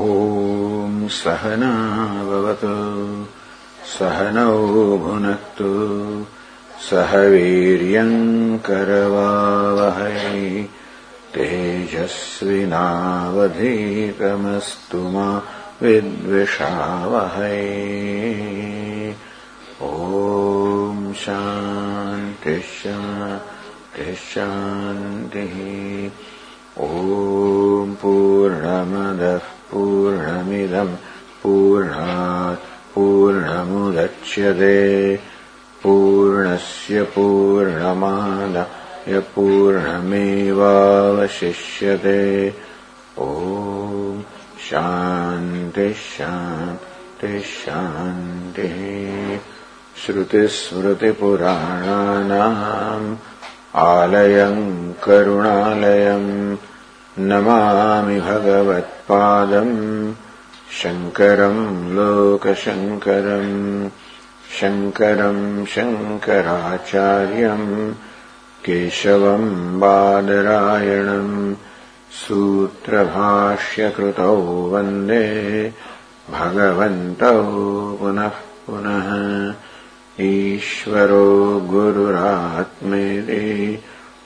ॐ सहनाववतु सहनौ भुनक्तु सह वीर्यङ्करवावहै तेजस्विनावधीतमस्तु मा विद्विषावहै। ॐ शान्तिः शान्तिः शान्तिः। ॐ पूर्णमदः पूर्णमिदम् पूर्णात् पूर्णमुदच्यते पूर्णस्य पूर्णमादाय पूर्णमेवावशिष्यते। ॐ शान्तिः शान्तिः शान्तिः। श्रुतिस्मृतिपुराणानाम् आलयम् करुणालयम् नमामि भगवत्पादम् शङ्करम् लोकशङ्करम् शङ्करम् शङ्कराचार्यम् केशवम् बादरायणम् सूत्रभाष्यकृतौ वन्दे भगवन्तौ पुनः पुनः ईश्वरो गुरुरात्मेति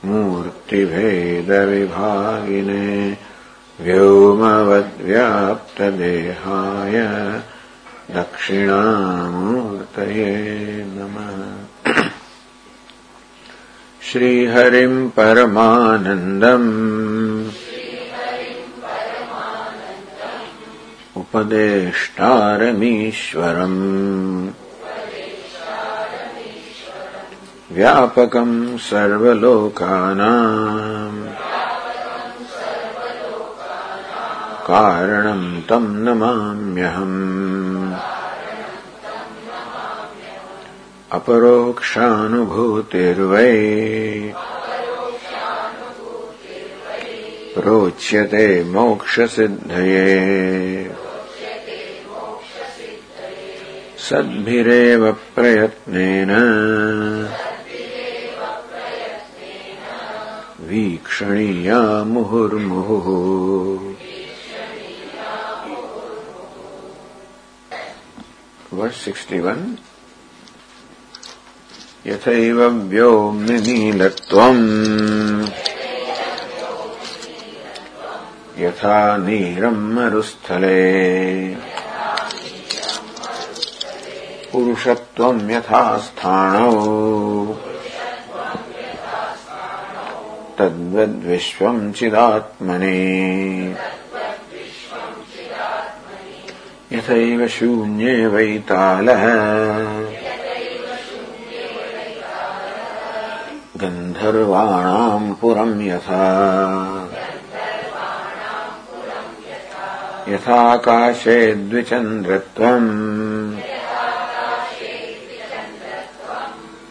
मूर्तिभेदविभागिने व्योमवद्व्याप्तदेहाय दक्षिणामूर्तये नमः। श्रीहरिम् परमानन्दम् उपदेष्टारमीश्वरम् व्यापकम् सर्वलोकानाम्। कारणम् तम् नमाम्यहम्। अपरोक्षानुभूतिर्वै। प्रोच्यते मोक्षसिद्धये। सद्भिरेव प्रयत्नेन। वीक्षणीया मुहुर्मुहुः। वर्ष सिक्स्टि वन् यथैव व्योम्नि नीलत्वम्। यथा नीरम् मरुस्थले। पुरुषत्वम् यथा स्थाणौ तद्वद्विश्वम् चिदात्मने। यथैव शून्ये वैतालः। गन्धर्वाणाम् पुरम् यथा। यथाकाशे द्विचन्द्रत्वम्।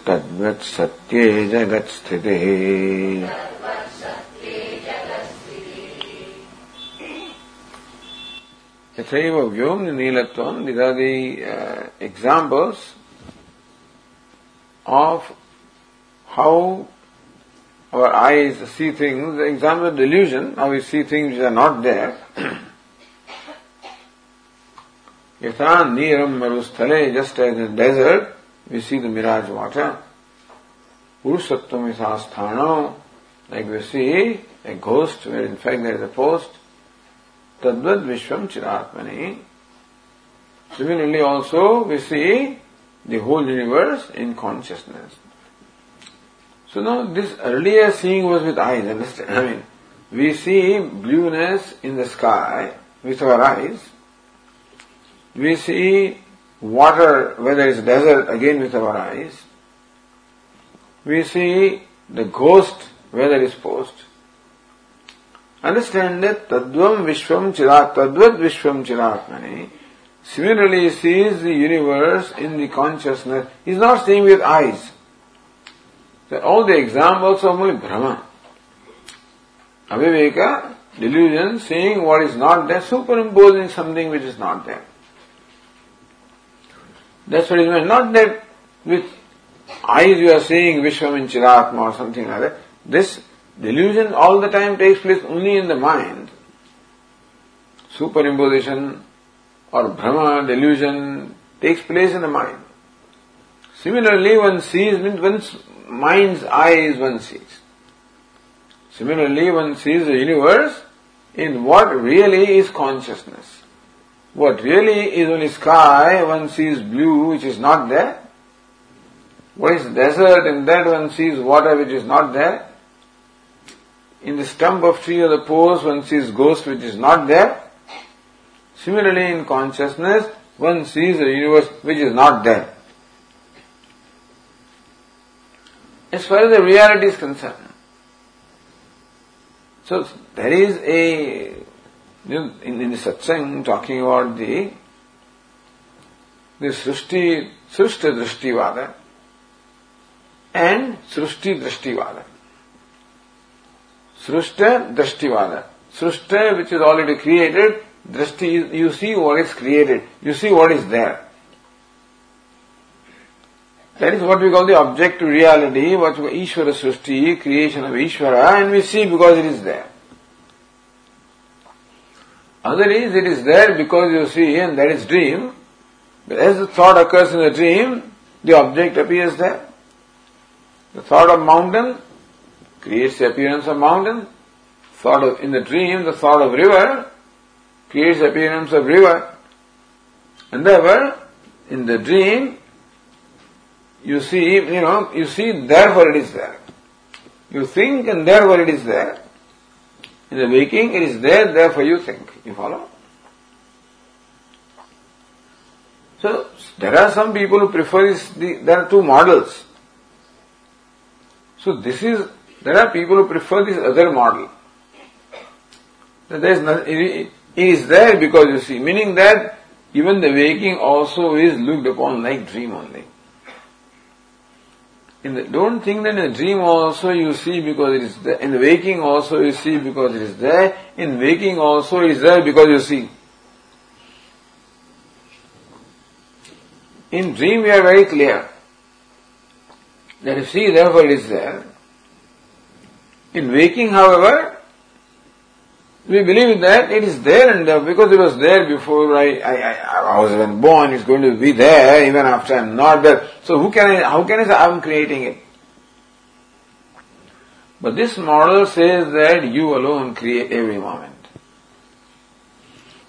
तद्वत्सत्ये जगत्स्थितिः Yathaiva Vyom Nilatvam, these are the uh, examples of how our eyes see things, the example of delusion, how we see things which are not there. Yatha Niram Marusthale, just as in desert, we see the mirage water. Purusatvam Isasthano, like we see a ghost where in fact there is a post. Tadvad Vishwam Chidatmani. Similarly also we see the whole universe in consciousness. So now this earlier seeing was with eyes, understand? I mean, we see blueness in the sky with our eyes. We see water, whether it's desert, again with our eyes. We see the ghost, whether it's post. Understand that Tadvam Vishwam Chirat, Tadvat Vishwam Chidatmani, similarly he sees the universe in the consciousness. He's not seeing with eyes. So all the examples are only bhrama. Aviveka, delusion, seeing what is not there, superimposing something which is not there. That's what it means. Not that with eyes you are seeing Vishwam in Chiratma or something like that. This delusion all the time takes place only in the mind. superimposition or bhrama, delusion takes place in the mind. Similarly, one sees, means one's mind's eyes one sees. Similarly, one sees the universe in what really is consciousness. What really is only sky, one sees blue which is not there. What is desert, in that one sees water which is not there. In the stump of tree or the post, one sees ghost which is not there. Similarly, in consciousness, one sees the universe which is not there. As far as the reality is concerned. So, there is a, in, in the satsang talking about the, the Srushti, Srushta Drishtivada and Srushti Drishtivada. Srushta Drishtivada. Srushta, which is already created, Drishti, you see what is created, you see what is there. That is what we call the objective reality, what Ishvara Srushti, creation of Ishvara, and we see because it is there. Other is, it is there because you see, and that is dream. But as the thought occurs in the dream, the object appears there. The thought of mountain creates the appearance of mountain. Thought of, in the dream, the thought of river creates the appearance of river. And therefore, in the dream, you see, you know, you see, therefore it is there. You think and therefore it is there. In the waking, it is there, therefore you think. You follow? So, there are some people who prefer this, the, there are two models. So this is, there are people who prefer this other model. There is nothing, it is there because you see, meaning that even the waking also is looked upon like dream only. In the, don't think that in the dream also you see because it is there. In the waking also you see because it is there. In waking also it is there because you see. In dream we are very clear. That you see, therefore it is there. In waking, however, we believe that it is there and there because it was there before I, I, I, I was even born, it's going to be there even after I'm not there. So who can I, how can I say I'm creating it? But this model says that you alone create every moment.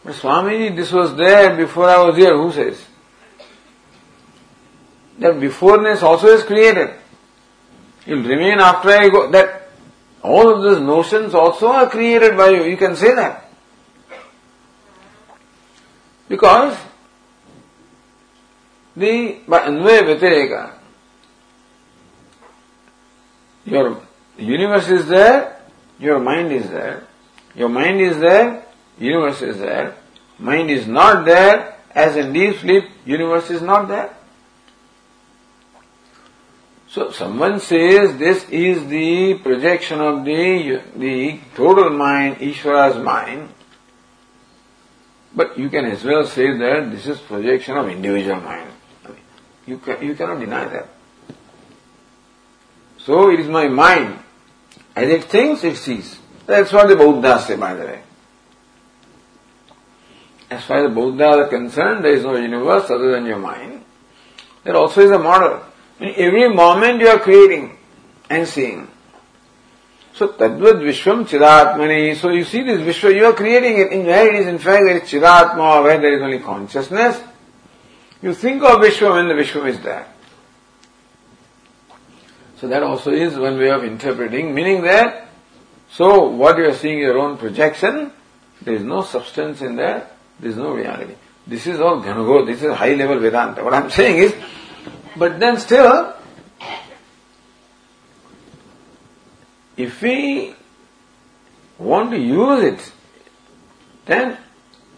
But Swamiji, this was there before I was here, who says? That beforeness also is created. It will remain after I go. That all of these notions also are created by you. You can say that. Because the by Anvaya Vyatireka, your universe is there, your mind is there. Your mind is there, universe is there. Mind is not there, as in deep sleep, universe is not there. So someone says this is the projection of the, the total mind, Ishvara's mind. But you can as well say that this is projection of individual mind. You, can, you cannot deny that. So it is my mind. As it thinks, it sees. That's what the Buddhas say, by the way. As far as the Buddhas are concerned, there is no universe other than your mind. There also is a model. Every moment you are creating and seeing. So Tadvad Vishwam Chidatmani. So you see this Vishwa, you are creating it. In where it is in fact there is Chidatma, where there is only consciousness. You think of Vishwa and the Vishwa is there. So that also is one way of interpreting, meaning that, so what you are seeing your own projection, there is no substance in there, there is no reality. This is all Ghanago, this is high level Vedanta. What I am saying is, but then still, if we want to use it, then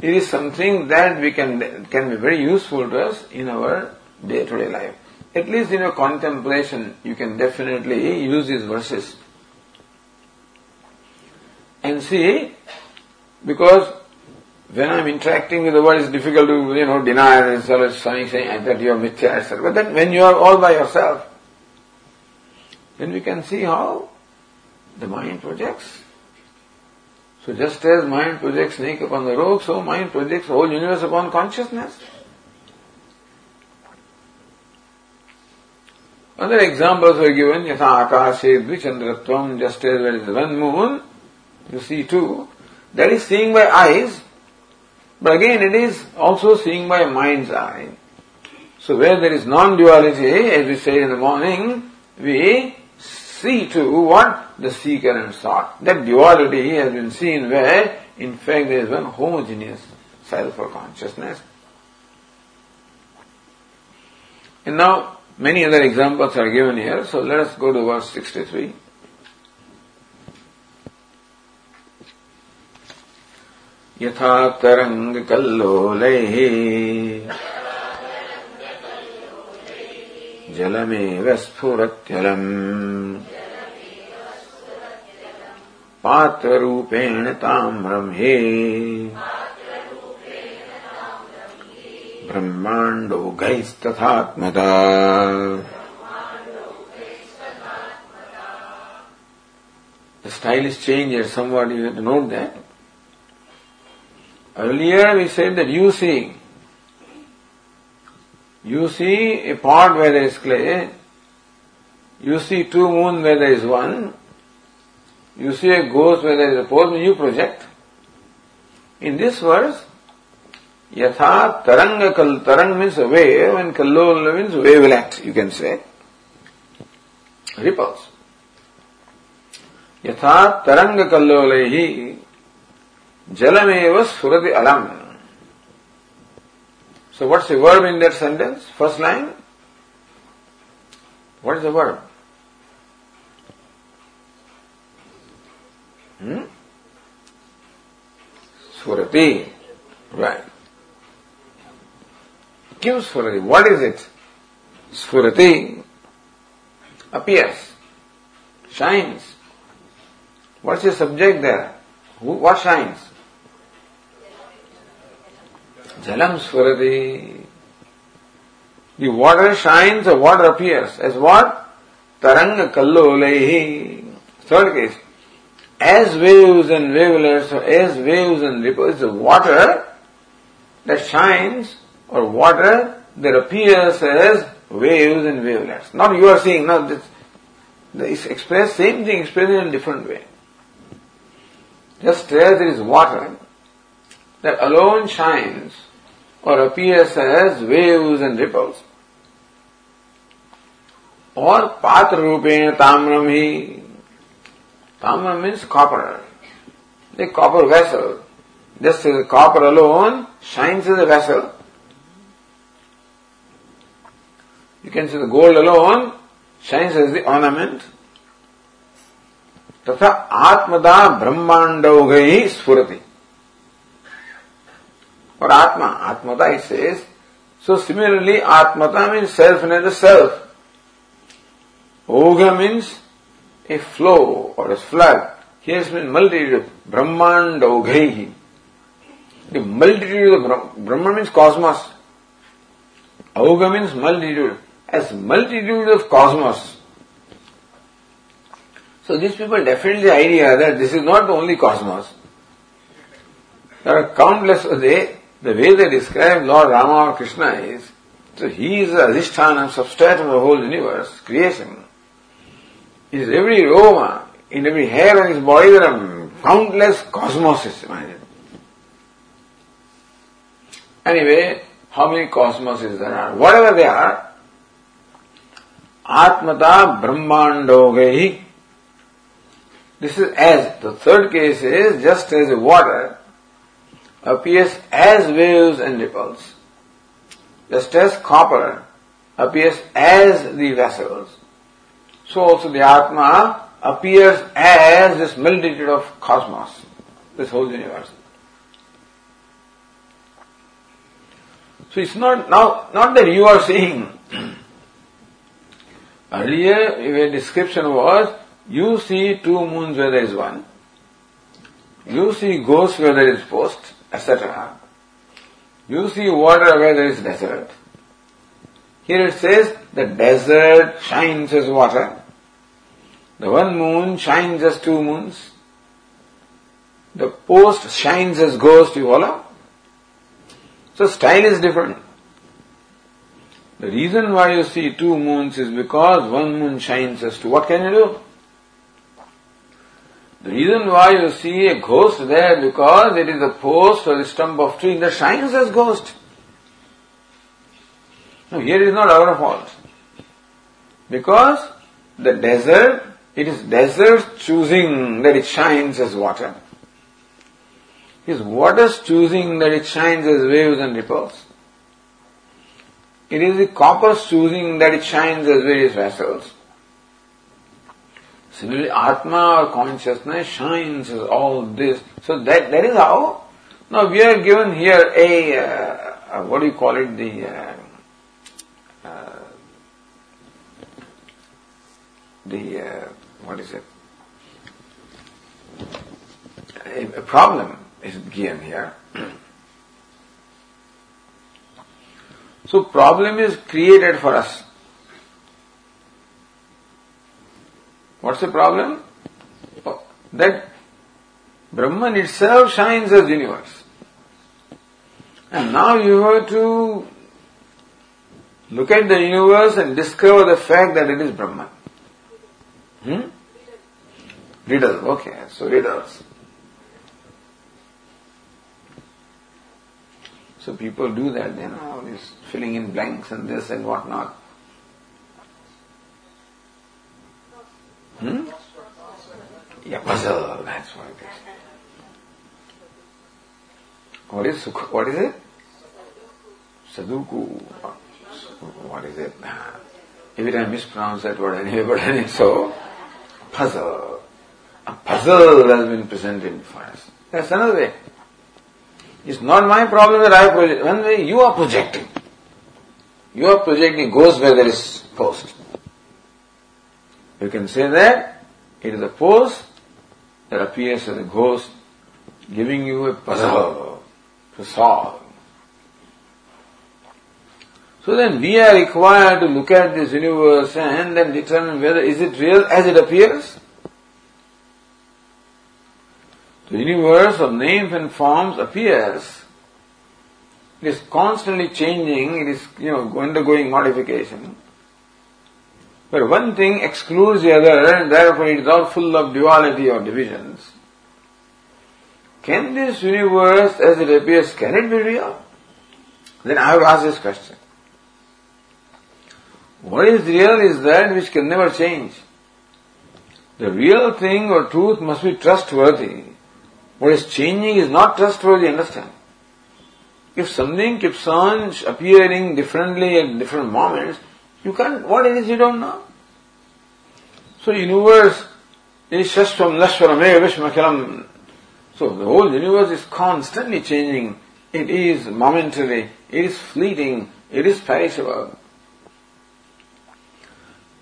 it is something that we can can be very useful to us in our day to day life. At least in your contemplation, you can definitely use these verses and see because when I'm interacting with the world, it's difficult to, you know, deny and so saying, saying that you are mithya, etc. But then when you are all by yourself, then we can see how the mind projects. So just as mind projects snake upon the rope, so mind projects whole universe upon consciousness. Other examples were given, yatha akashe dvichandratvam, just as there is one moon, you see two, that is seeing by eyes, but again it is also seeing by mind's eye. So where there is non-duality, as we say in the morning, we see to what? The seeker and sought. That duality has been seen where, in fact, there is one homogeneous self or consciousness. And now, many other examples are given here, so let us go to verse 63. यथा तरंग कल्लोलैः जलमेव स्फुरत्यलम् पात्ररूपेण ताम्रम् हे ब्रह्माण्डौघैस्तथात्मता The style is changed somewhat, you have to note that. Earlier we said that you see, you see a pot where there is clay, you see two moons where there is one, you see a ghost where there is a pole, you project. In this verse, yatha taranga kal, tarang means a wave and kallola means wavelet, you can say. Ripples. Yatha taranga kallolehi Jalameva sphurati alam. So what's the verb in that sentence? First line? What is the verb? Hmm? Sphurati. Right. Kim Sphurati. What is it? Sphurati appears, shines. What's the subject there? Who, what shines? Jalam. The water shines, the water appears as what? Taranga Kallolehi. Third case. As waves and wavelets, or as waves and ripples, the water that shines, or water that appears as waves and wavelets. Not you are seeing, now this, this express, same thing expressed in a different way. Just as there is water that alone shines, or appears as waves and ripples. और पात्र रूपेण ताम्रम ही ताम्रम means copper a copper vessel this copper alone shines is a vessel You can see the gold alone shines as the ornament. तथा आत्मदा ब्रह्मांडौ गई स्फुरति और आत्मा, आत्मता ही शेष so similarly atmata means self ने the self ogha means a flow or a flood mean multitude brahmanda he the multitude Brahma means cosmos Og means multitude as multitude of cosmos so this people definitely idea that this is not only cosmos There are the way they describe Lord Rama or Krishna is, so he is the adhisthana, substrate of the whole universe, creation. In every aroma, in every hair on his body, there are countless cosmoses, imagine. Anyway, how many cosmoses there are? Whatever they are, Atmata Brahmandogehi. This is as, the third case is just as water appears as waves and ripples, just as copper appears as the vessels, so also the Atma appears as this multitude of cosmos, this whole universe. So it's not now not that you are seeing. Earlier, a description was you see two moons where there is one. You see ghosts where there is post etc. You see water where there is desert. Here it says the desert shines as water. The one moon shines as two moons. The post shines as ghost, you follow? So style is different. The reason why you see two moons is because one moon shines as two. What can you do? The reason why you see a ghost there because it is a post or a stump of tree that shines as ghost. No, here is not our fault. Because the desert, it is desert choosing that it shines as water. It is water's choosing that it shines as waves and ripples. It is the copper's choosing that it shines as various vessels. Similarly, Atma or consciousness shines as all this. So that, that is how. Now we are given here a, uh, what do you call it, the, uh, uh, the, uh, what is it? A, a problem is given here. so problem is created for us. What's the problem? That Brahman itself shines as universe. And now you have to look at the universe and discover the fact that it is Brahman. Hmm? Riddle, okay, so riddles. So people do that, you know, this filling in blanks and this and whatnot. Hmm? Yeah, puzzle, that's what it is. What is what is it? Sudoku. What is it? Every time I mispronounce that word anyway, but anyway, so puzzle. A puzzle has been presented for us. That's another way. It's not my problem that I project. One way you are projecting. You are projecting goes where there is post. You can say that it is a post that appears as a ghost giving you a puzzle to solve. So then we are required to look at this universe and then determine whether is it real as it appears. The universe of names and forms appears. It is constantly changing, it is, you know, undergoing modification. But one thing excludes the other and therefore it is all full of duality or divisions. Can this universe as it appears, can it be real? Then I have asked this question. What is real is that which can never change. The real thing or truth must be trustworthy. What is changing is not trustworthy, understand? If something keeps on appearing differently at different moments, you can't, what it is you don't know. So universe is Shashvam Lashvaram Vishmakalam. So the whole universe is constantly changing. It is momentary, it is fleeting, it is perishable.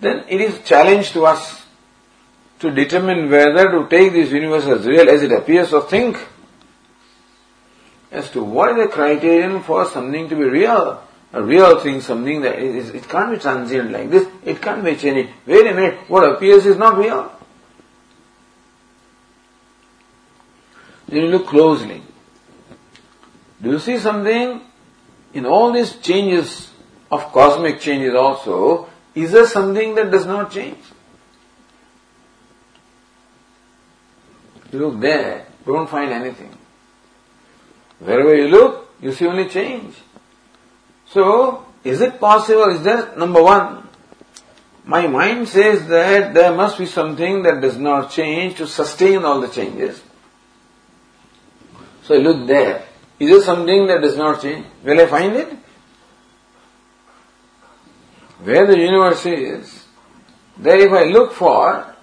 Then it is a challenge to us to determine whether to take this universe as real as it appears or think as to what is the criterion for something to be real. A real thing, something that is, it can't be transient like this, it can't be changing. Wait a minute, what appears is not real. Then you look closely. Do you see something? In all these changes of cosmic changes also, is there something that does not change? You look there, don't find anything. Wherever you look, you see only change. So, is it possible? Is there, number one, my mind says that there must be something that does not change to sustain all the changes. So I look there. Is there something that does not change? Will I find it? Where the universe is, there if I look for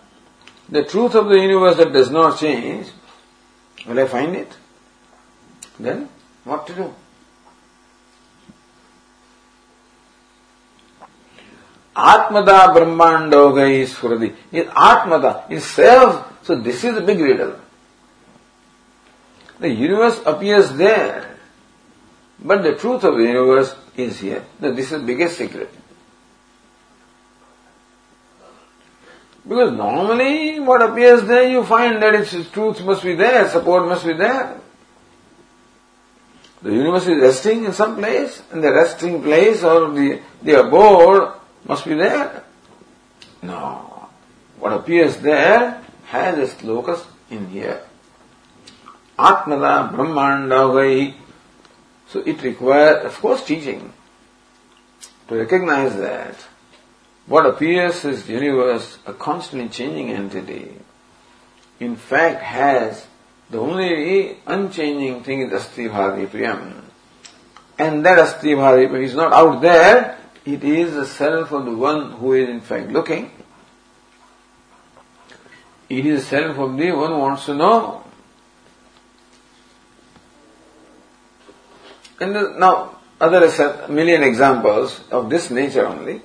the truth of the universe that does not change, will I find it? Then what to do? Atmada Brahmandogai Suradi. Is Atmada, is self. So this is the big riddle. The universe appears there, but the truth of the universe is here. Now this is the biggest secret. Because normally what appears there, you find that its truth must be there, support must be there. The universe is resting in some place, and the resting place or the, the abode must be there. No. What appears there has its locus in here. Atmada Brahmanda So it requires, of course, teaching to recognize that what appears as universe, a constantly changing entity, in fact has the only unchanging thing is Asti Bhati Priyam. And that Asti is not out there, it is the self of the one who is in fact looking. It is the self of the one who wants to know. And now, other million examples of this nature only.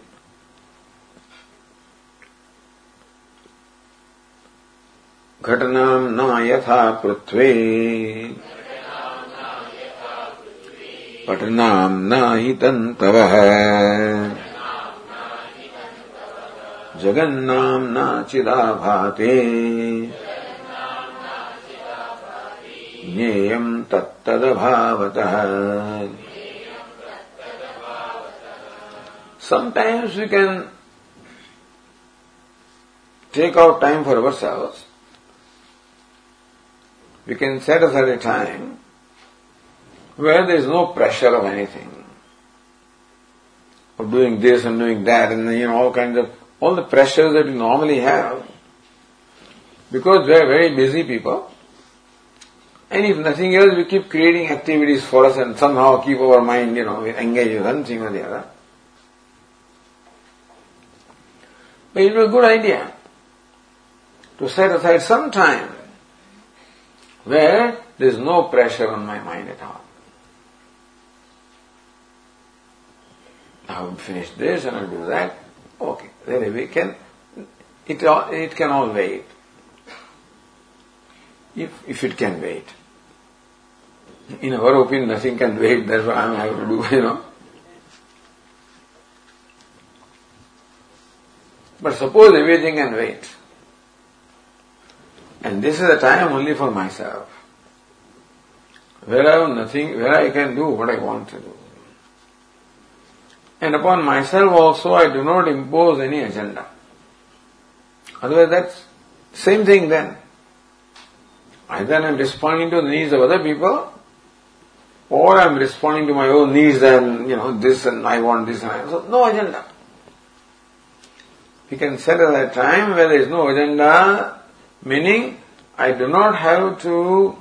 घटनां न यथा पृथ्वी पठनां न हि तन्तवः जगन्नां न चिदाभाते ज्ञेयम् तत्तदभावतः Sometimes we can take out time for ourselves we can set aside a time where there is no pressure of anything, of doing this and doing that, and you know all kinds of all the pressures that we normally have, because we are very busy people. And if nothing else, we keep creating activities for us and somehow keep our mind, you know, engaged with one thing or the other. But it was a good idea to set aside some time where there is no pressure on my mind at all. I will finish this and I'll do that. Okay, then we can, it, it can all wait. If, if it can wait. In our opinion, nothing can wait, that's what I'm have to do, you know. But suppose everything can wait. And this is a time only for myself. Where I have nothing, where I can do what I want to do. And upon myself also I do not impose any agenda. Otherwise that's same thing then. Either I am responding to the needs of other people, or I am responding to my own needs and, you know, this and I want this and I, so no agenda. We can set at a time where there is no agenda, Meaning, I do not have to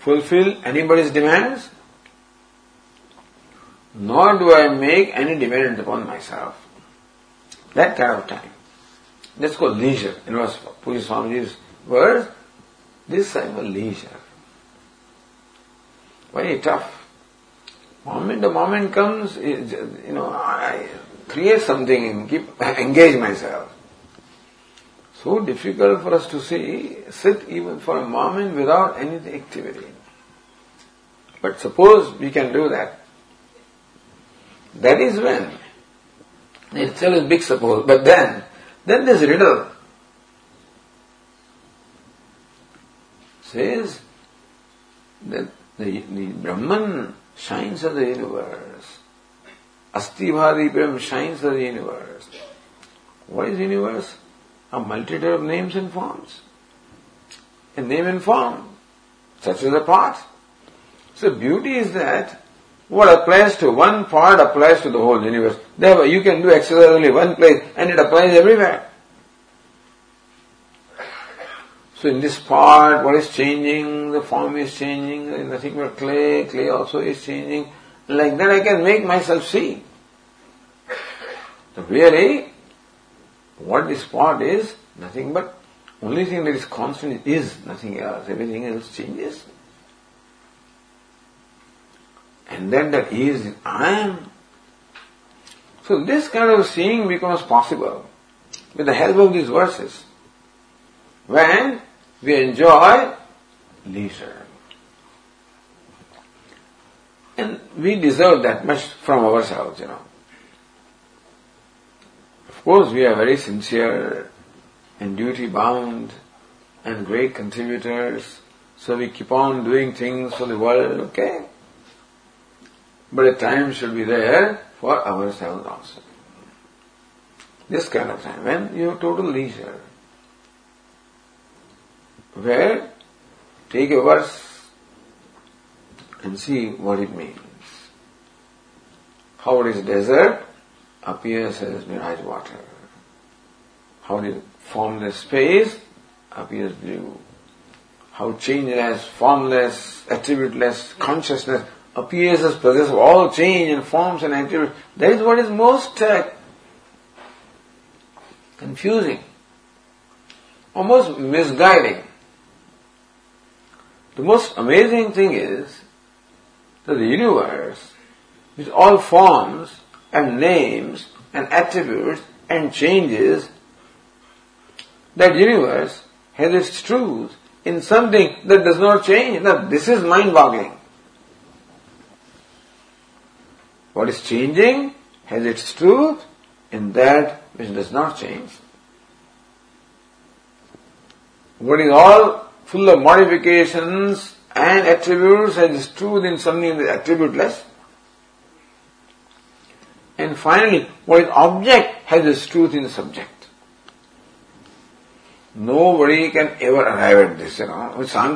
fulfill anybody's demands, nor do I make any demand upon myself. That kind of time. That's called leisure. In was Pujya Swamiji's words, this time of leisure. Very tough. Moment the moment comes, eh, you know, I create something and keep engage myself so difficult for us to see, sit even for a moment without any activity. But suppose we can do that. That is when itself is big suppose. But then, then this riddle says that the, the Brahman shines as the universe. Astivadi Brahm shines as the universe. What is universe? a multitude of names and forms. A name and form, such as a part. So beauty is that what applies to one part applies to the whole universe. Therefore, you can do exercise only one place and it applies everywhere. So in this part, what is changing? The form is changing. Nothing but clay. Clay also is changing. Like that I can make myself see. So really, what this part is, nothing but only thing that is constant is nothing else. Everything else changes. And then that is I am. So this kind of seeing becomes possible with the help of these verses. When we enjoy leisure. And we deserve that much from ourselves, you know Of course, we are very sincere and duty bound and great contributors. So we keep on doing things for the world, okay? But a time should be there for ourselves also. This kind of time when you have total leisure. Where take a verse and see what it means. How is desert appears as mirage water. How is formless space appears blue. How changeless, formless, attributeless consciousness appears as possessed of all change and forms and attributes. That is what is most uh, confusing, almost misguiding. The most amazing thing is that the universe, with all forms and names and attributes and changes, that universe has its truth in something that does not change. Now, this is mind boggling. What is changing has its truth in that which does not change. What is all full of modifications and attributes has its truth in something that is attributeless. And finally, what is object has its truth in subject. Nobody can ever arrive at this, you know.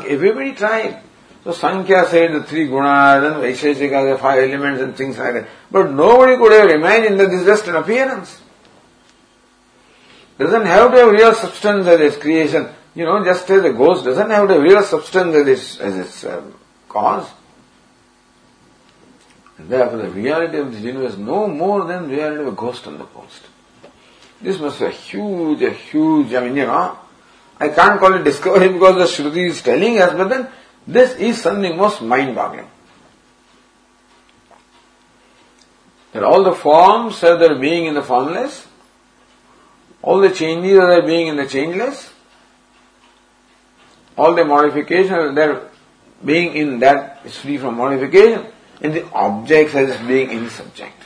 Everybody tried. So Sankhya said the three gunas and Vaisheshika, the five elements and things like that. But nobody could ever imagine that this is just an appearance. Doesn't have to have real substance as its creation. You know, just as a ghost doesn't have to have real substance as its, as its um, cause. And therefore the reality of the universe no more than the reality of a ghost on the post. This must be a huge, a huge, I mean, you know, I can't call it discovery because the Shruti is telling us, but then this is something most mind-boggling. That all the forms are their being in the formless, all the changes are their being in the changeless, all the modifications are their being in that is free from modification, and the objects as being in the subject.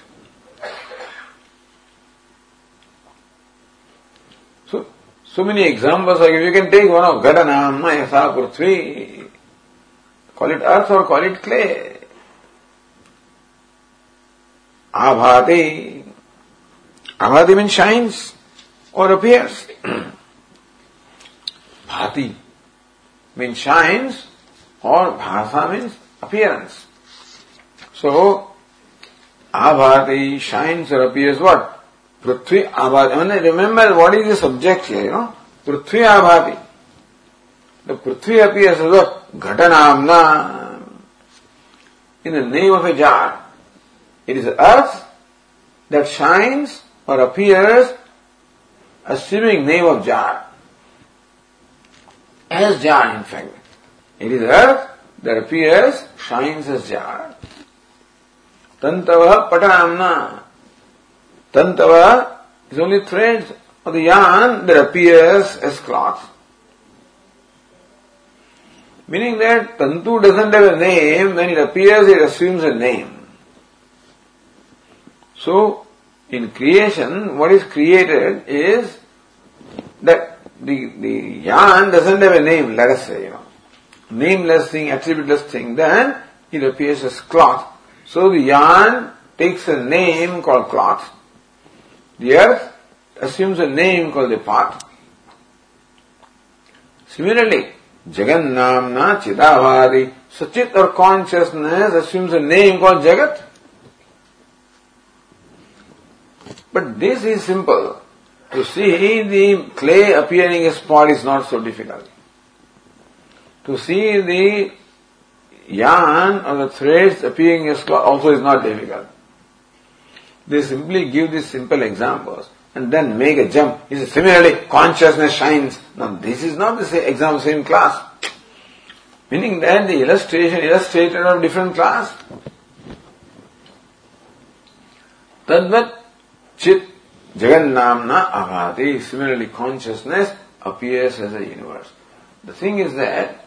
So, so many examples like you can take one of Gadanam, Mayasa, Prithvi, Call it earth or call it clay. Abhati. Abhati means shines or appears. Bhati means shines or bhasa means appearance. So, Abhati shines or appears what? Prithvi Abhati. I mean, remember what is the subject here, you know? Prithvi Abhati. पृथ्वी अपी एस तो घटना in name of a jar it is earth that shines और appears assuming name of jar as jar in fact it is earth that appears shines as jar तंतव पटनामना तंतव is only thread of the yarn that appears as cloth Meaning that Tantu doesn't have a name, when it appears it assumes a name. So, in creation, what is created is that the, the yarn doesn't have a name, let us say, you know. Nameless thing, attributeless thing, then it appears as cloth. So the yarn takes a name called cloth. The earth assumes a name called the pot. Similarly, Jagannamna Chidavadi. So chit or consciousness assumes a name called Jagat. But this is simple. To see the clay appearing as pot is not so difficult. To see the yarn or the threads appearing as cloth also is not difficult. They simply give these simple examples and then make a jump. Similarly, consciousness shines. Now, this is not the same example, same class. Meaning that the illustration illustrated of different class. Tadvat chit jagannamna avati. Similarly, consciousness appears as a universe. The thing is that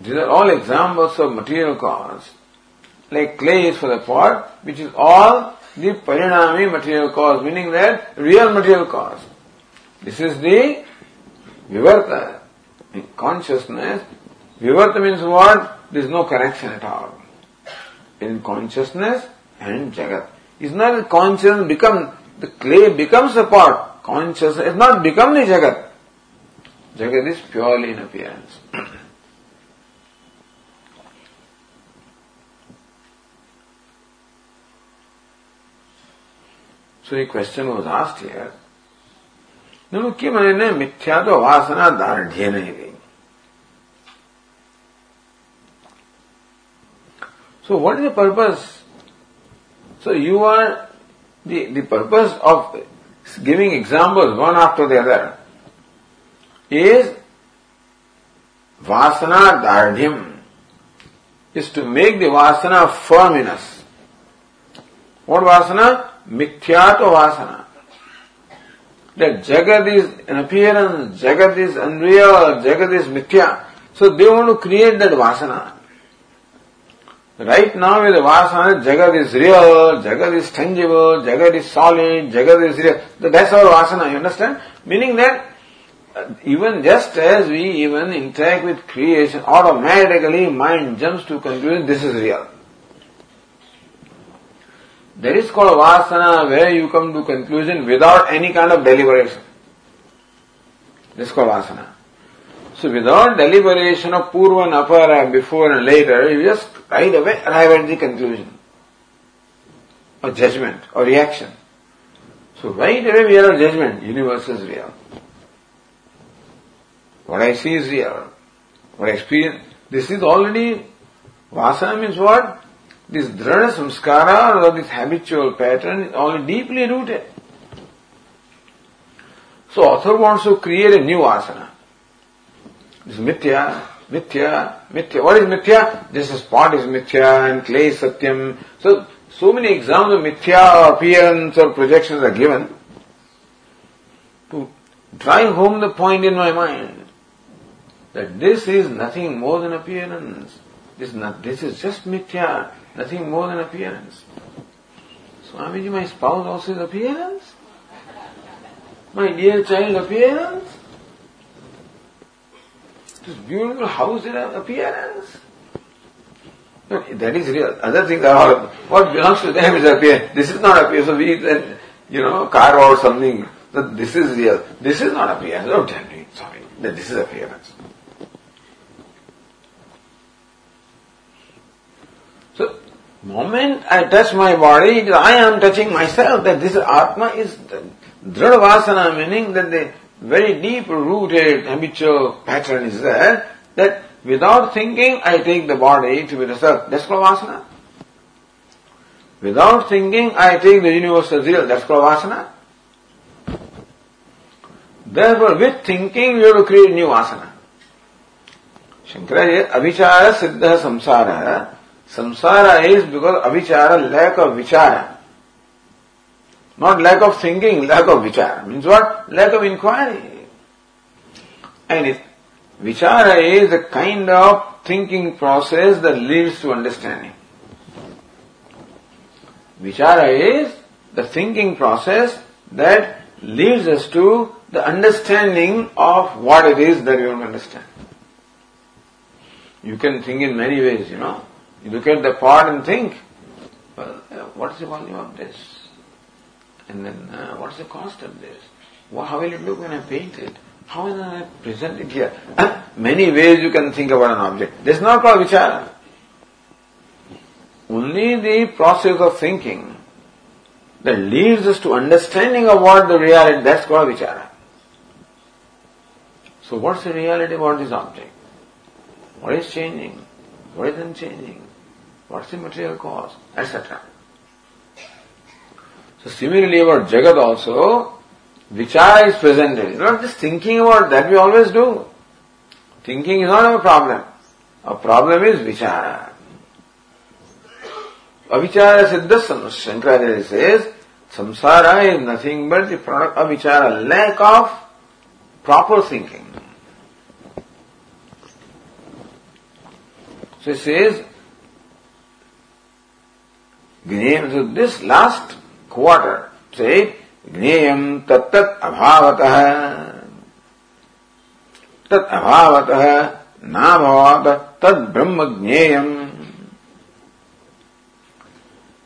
these are all examples of material cause. Like clay is for the pot, which is all the parinami material cause, meaning that real material cause. This is the vivarta. In consciousness, vivarta means what? There is no connection at all. In consciousness and Jagat. It's not that consciousness become, the clay becomes a pot. Consciousness has not become the Jagat. Jagat is purely in appearance. so a question was asked here. ನುಣುಕಿ ಮನೆಯನ್ನೇ ಮಿಥ್ಯಾದ ವಾಸನ ದಾರ್ಢ್ಯನ ಇದೆ So what is the purpose? So you are the, the purpose of giving examples one after the other is vasana dardhyam is to make the vasana firm in us. What vasana? Mithyata vasana. That Jagat is an appearance, Jagat is unreal, Jagat is mithya. So they want to create that vasana. Right now with the vasana, Jagat is real, Jagat is tangible, Jagat is solid, Jagat is real. That's our vasana, you understand? Meaning that uh, even just as we even interact with creation, automatically mind jumps to conclusion this is real. That is called vasana where you come to conclusion without any kind of deliberation. This is called vasana. So without deliberation of purva and apara before and later, you just right away arrive at the conclusion or judgment or reaction. So right away we are a judgment, universe is real. What I see is real. What I experience, this is already, vasana means what? This dhrana samskara or this habitual pattern is only deeply rooted. So author wants to create a new vasana. This mithya, mithya, mithya. What is mithya? This is spot is mithya and clay is satyam. So, so many examples of mithya appearance or projections are given to drive home the point in my mind that this is nothing more than appearance. This, is not, this is just mithya, nothing more than appearance. Swamiji, my spouse also is appearance? My dear child appearance? This beautiful house is appearance? No, that is real. Other things are all, what belongs to them is appearance. This is not appearance. So we then, you know, carve out something that this is real. This is not appearance. Don't tell me, sorry, that this is appearance. So, moment I touch my body, I am touching myself, that this Atma is Dradvasana, meaning that the very deep rooted habitual pattern is there, that without thinking I take the body to be the self. That's called. Without thinking I take the universe as real. That's called. Therefore, with thinking, we have to create new Vasana. Shankaracharya, Avichara Siddha Samsara Samsara is because avichara, lack of vichara. Not lack of thinking, lack of vichara. Means what? Lack of inquiry. And vichara is a kind of thinking process that leads to understanding. Vichara is the thinking process that leads us to the understanding of what it is that we want to understand. You can think in many ways, you know. You look at the pot and think, well, uh, what's the volume of this? And then, uh, what's the cost of this? Well, how will it look when I paint it? How will I present it here? Uh, many ways you can think about an object. This is not called vichara. Only the process of thinking that leads us to understanding of what the reality, that's called vichara. So what's the reality about this object? What is changing? What is unchanging? What's the material cause? Etc. So similarly about Jagat also, Vichara is presented. Not just thinking about that we always do. Thinking is not a problem. A problem is Vichara. Avichara Siddha Shankaracharya says, Samsara is nothing but the product of Vichara, lack of proper thinking. So he says, so this last quarter, say, ज्ञेयम तत्त अभावतः तत् अभावतः नाभावत तद ब्रह्म ज्ञेयम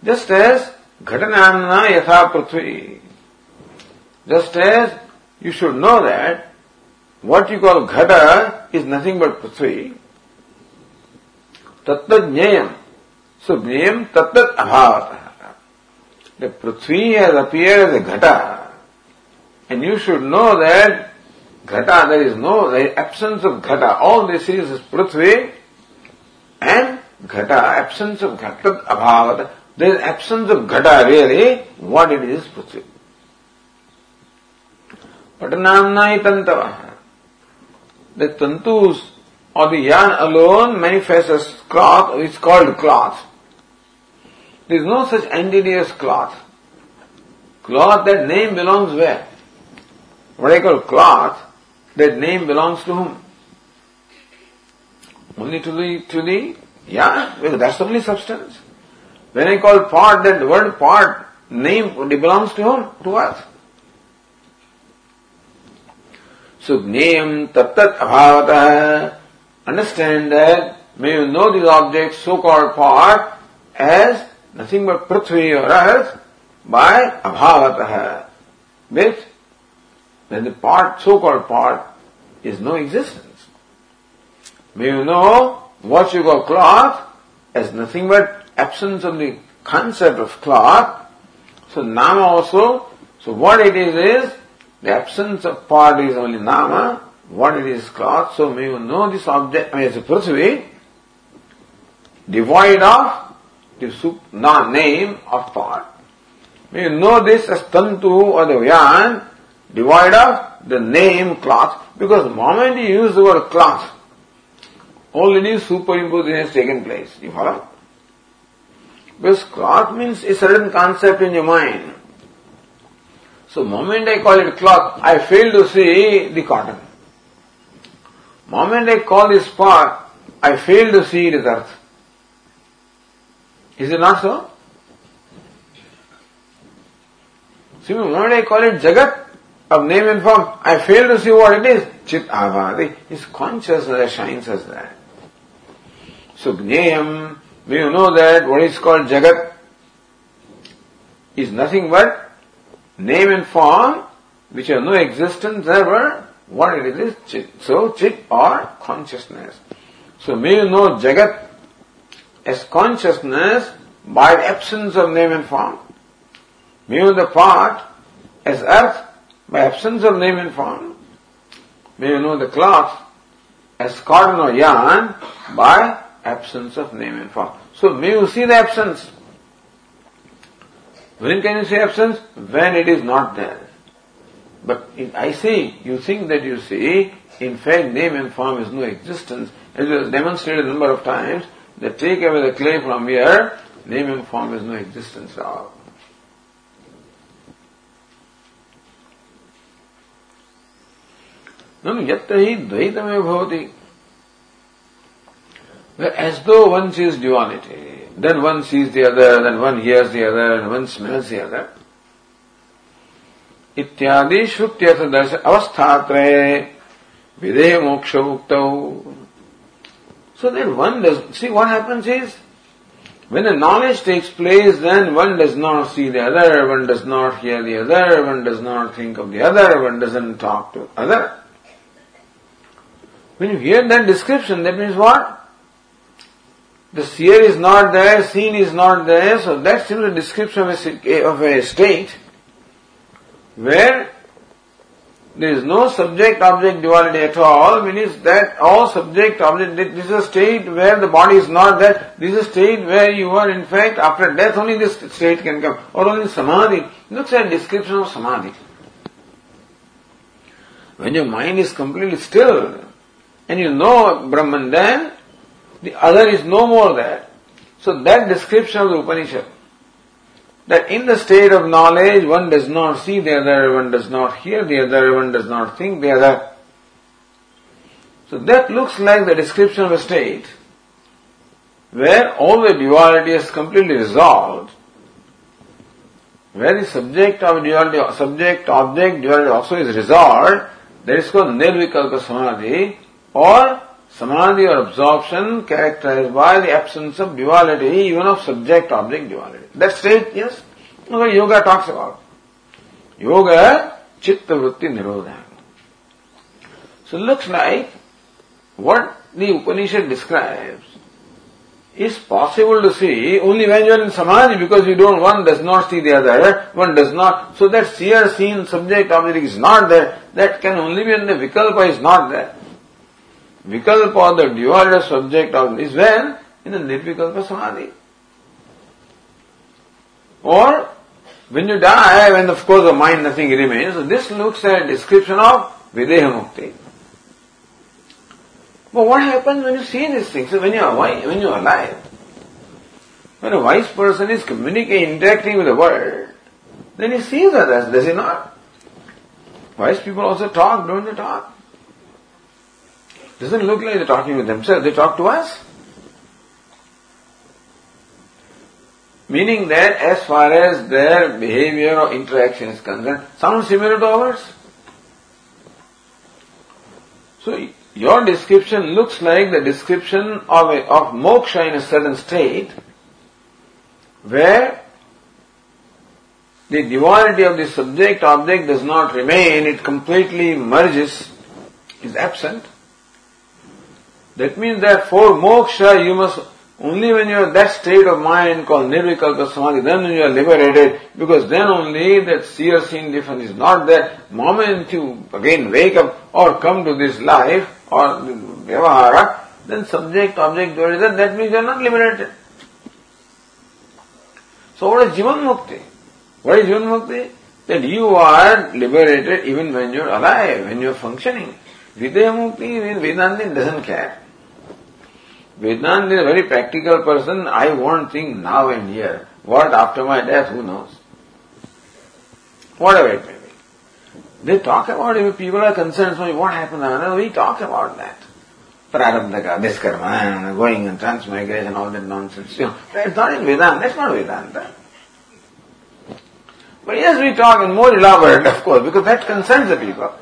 just as घटनाना यथा पृथ्वी just as you should know that what you call ghata is nothing but prithvi. Tattva jnayam. स्वयं तत्त अभाव the पृथ्वी as appear as a घटा and you should know that घटा there is no absence of घटा all this is पृथ्वी and घटा absence of घट अभाव देर इज़ एब्सेंस ऑफ़ घटा रियली वॉट इट इज़ पृथ्वी पटनामना ही तंतव द तंतु और दान alone manifest cloth is called cloth There is no such as cloth. Cloth, that name belongs where? What I call cloth, that name belongs to whom? Only to the, to the, yeah, that's the only substance. When I call pot, that word pot, name belongs to whom? To us. So, name tattat abhavata. Understand that, may you know these objects, so-called pot, as nothing but Prithvi or earth by Abhavataha, which when the part, so-called part, is no existence. May you know what you call cloth as nothing but absence of the concept of cloth. So Nama also, so what it is is, the absence of part is only Nama, what it is cloth, so may you know this object, I mean, it's a Prithvi, devoid of the non name of thought. We know this as tantu or the yan, devoid of the name cloth, because moment you use the word cloth, already superimposition has taken place. You follow? Because cloth means a certain concept in your mind. So moment I call it cloth, I fail to see the cotton. Moment I call this pot, I fail to see it as earth. Is it not so? See, when I call it Jagat of name and form, I fail to see what it is. Chit Avadi. His consciousness shines as that. So Gneyam, you know that what is called Jagat is nothing but name and form which have no existence ever. What it is is Chit. So Chit or consciousness. So may you know Jagat as consciousness by the absence of name and form. May the part as earth by absence of name and form. May you know the cloth as cotton or yarn by absence of name and form. So may you see the absence. When can you see absence? When it is not there. But I see, you think that you see, in fact name and form is no existence. As was demonstrated a number of times, They take away the clay from here, name and form has no existence at all. यत ही द्वैत में भवती as दो one sees duality then one sees the other then one hears the other and one smells the other इत्यादि श्रुत्यर्थ दर्शन अवस्थात्रये विदेह मोक्ष उक्तौ So then one does, see what happens is, when a knowledge takes place, then one does not see the other, one does not hear the other, one does not think of the other, one doesn't talk to other. When you hear that description, that means what? The seer is not there, seen is not there, so that's simply a description of a, of a state where there is no subject object duality at all, means that all subject object, this is a state where the body is not there, this is a state where you are in fact after death only this state can come, or only samadhi. Looks at description of samadhi. When your mind is completely still, and you know Brahman then, the other is no more there. So that description of the Upanishad that in the state of knowledge one does not see the other, one does not hear the other, one does not think the other. So that looks like the description of a state where all the duality is completely resolved where the subject of duality, subject object duality also is resolved, that is called nirvikalpa samadhi or samadhi or absorption characterized by the absence of duality, even of subject object duality. That state, yes, yoga talks about. Yoga, chitta vritti nirodha. So it looks like what the Upanishad describes is possible to see only when you are in samadhi because you don't, one does not see the other, one does not, so that seer, seen, subject, object is not there, that can only be in the vikalpa is not there. Vikalpa, the subject of is when? In the nirvikalpa samadhi. Or, when you die, when of course the mind nothing remains, this looks at description of Videha Mukti. But what happens when you see these things? So When you are when you are alive, when a wise person is communicating, interacting with the world, then he sees others, does he not? Wise people also talk, don't they talk? Doesn't look like they're talking with themselves, they talk to us. Meaning that as far as their behavior or interaction is concerned, sounds similar to ours. So your description looks like the description of, a, of moksha in a certain state where the duality of the subject object does not remain, it completely merges, is absent. That means that for moksha you must only when you are that state of mind called nirvikalpa samadhi, then you are liberated, because then only that seer seen difference is not there. Moment you again wake up or come to this life, or vyavahara, then subject, object, dualism, that means you are not liberated. So what is Jivan Mukti? What is Jivan Mukti? That you are liberated even when you are alive, when you are functioning. Videha Mukti Vedantin doesn't care. Vedanta is a very practical person. I want things now and here. What after my death, who knows? Whatever it may be. They talk about it. People are concerned. So what happened? We talk about that. Prarabdhaka, this karma, going and transmigration, all that nonsense. You know, that's not in Vedanta. That's not Vedanta. But yes, we talk in more elaborate, of course, because that concerns the people.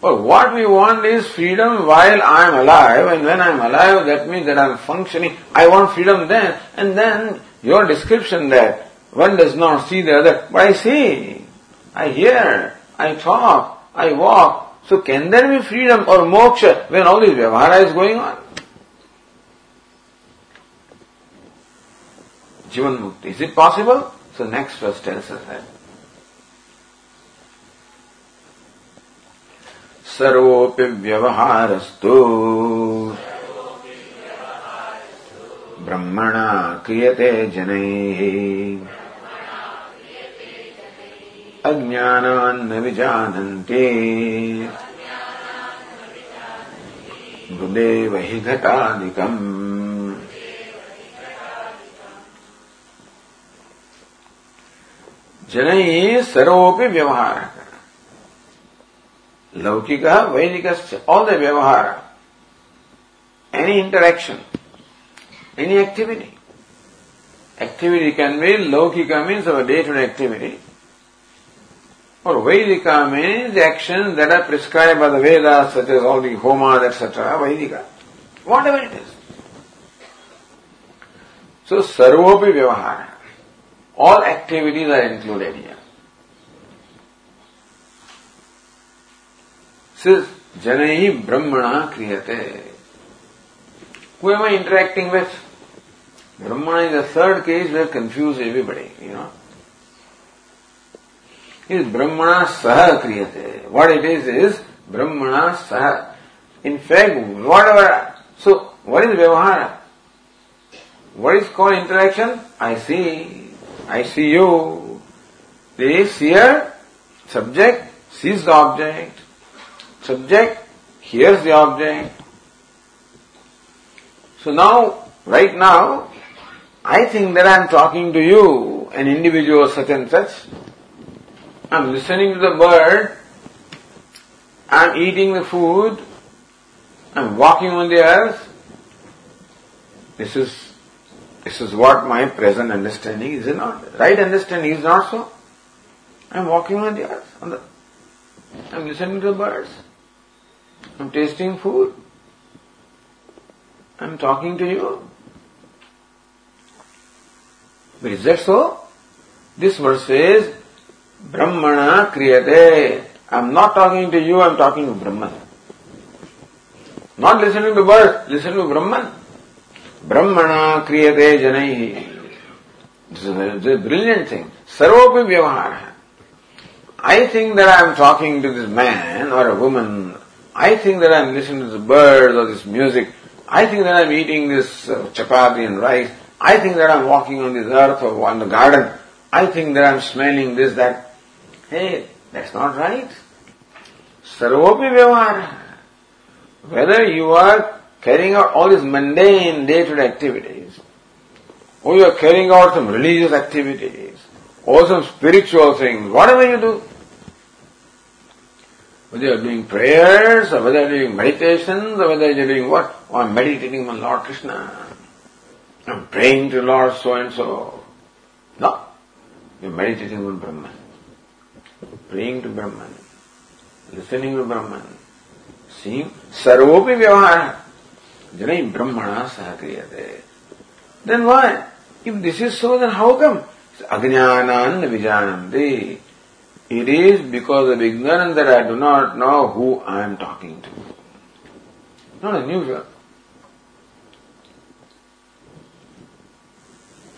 But what we want is freedom while I am alive, and when I am alive, that means that I am functioning. I want freedom then, and then your description that one does not see the other, but I see, I hear, I talk, I walk. So can there be freedom or moksha when all this vyavahara is going on? Jivan Mukti. Is it possible? So next verse tells us that. सर्वोऽपि व्यवहारस्तु। ब्रह्मणा क्रियते जनैः। अज्ञानान्न विजानन्ति। बुदेव हि घटादिकम्। जनैः सर्वोऽपि व्यवहारः। Laukika, Vedika, all the vyavahara, any interaction, any activity. Activity can be Laukika means our day-to-day activity, or Vedika means the actions that are prescribed by the Vedas, such as all the homas, etc., Vedika. Whatever it is. So, Sarvopi Vyavahara. All activities are included here. Says, Janai Brahmana Kriyate. Who am I interacting with? Brahmana is the third case where confuse everybody, you know. Is Brahmana Saha Kriyate. What it is is Brahmana Saha. In fact, whatever, so what is Vyavahara? What is called interaction? I see, I see you. The seer, subject, sees the object. Subject hears the object. So now, right now, I think that I am talking to you, an individual such and such. I am listening to the bird. I am eating the food. I am walking on the earth. This is This is what my present understanding is is not. Right understanding is not so. I'm walking on the earth. On the, I'm listening to the birds. I'm tasting food. I'm talking to you. But is that so? This verse says, Brahmana kriyate. I'm not talking to you, I'm talking to Brahman. Not listening to birds, listen to Brahman. Brahmana kriyate janaihi. This is a, brilliant thing. Sarvopi vyavahara. I think that I am talking to this man or a woman. I think that I am listening to the birds or this music. I think that I am eating this uh, chapati and rice. I think that I am walking on this earth or on the garden. I think that I am smelling this, that. Hey, that's not right. Sarvopi vyavahara. Whether you are carrying out all these mundane day-to-day activities, or you are carrying out some religious activities, or some spiritual things, whatever you do, whether you are doing prayers, or whether you are doing meditations, or whether you are doing what? Oh, I'm meditating on Lord Krishna. I'm praying to Lord so and so. No. You're meditating on Brahman. Praying to Brahman. Listening to Brahman. Seeing Sarvopi Vyavahara. Janai Brahmana Sahakriyate. Then why? If this is so, then how come? Agnyānān vijananti. It is because of ignorance that I do not know who I am talking to. Not unusual.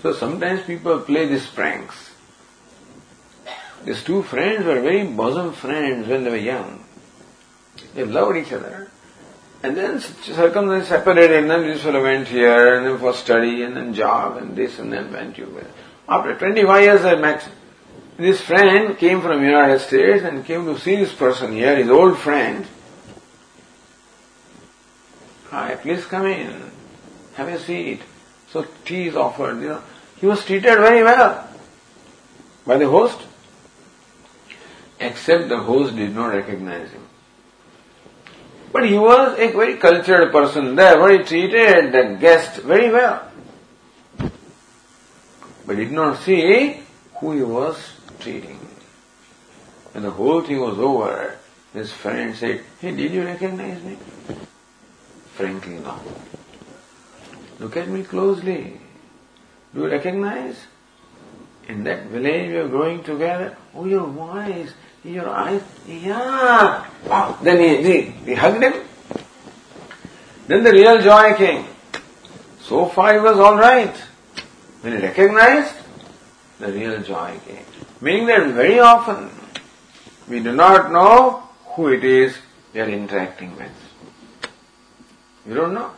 So sometimes people play these pranks. These two friends were very bosom friends when they were young. They loved each other. And then circumstances separated, and then this fellow went here, and then for study, and then job, and this, and then went to. After 25 years I met this friend came from United States and came to see this person here, his old friend. Hi, please come in. Have a seat. So tea is offered, you know. He was treated very well by the host. Except the host did not recognize him. But he was a very cultured person there, very treated the guest very well. But did not see who he was treating. When the whole thing was over, his friend said, Hey, did you recognize me? Frankly, no. Look at me closely. Do you recognize? In that village we are growing together. Oh, your voice, your eyes. Yeah. Oh, then he, he, he hugged him. Then the real joy came. So far it was alright. When he recognized, the real joy came. Meaning that very often we do not know who it is we are interacting with. We don't know.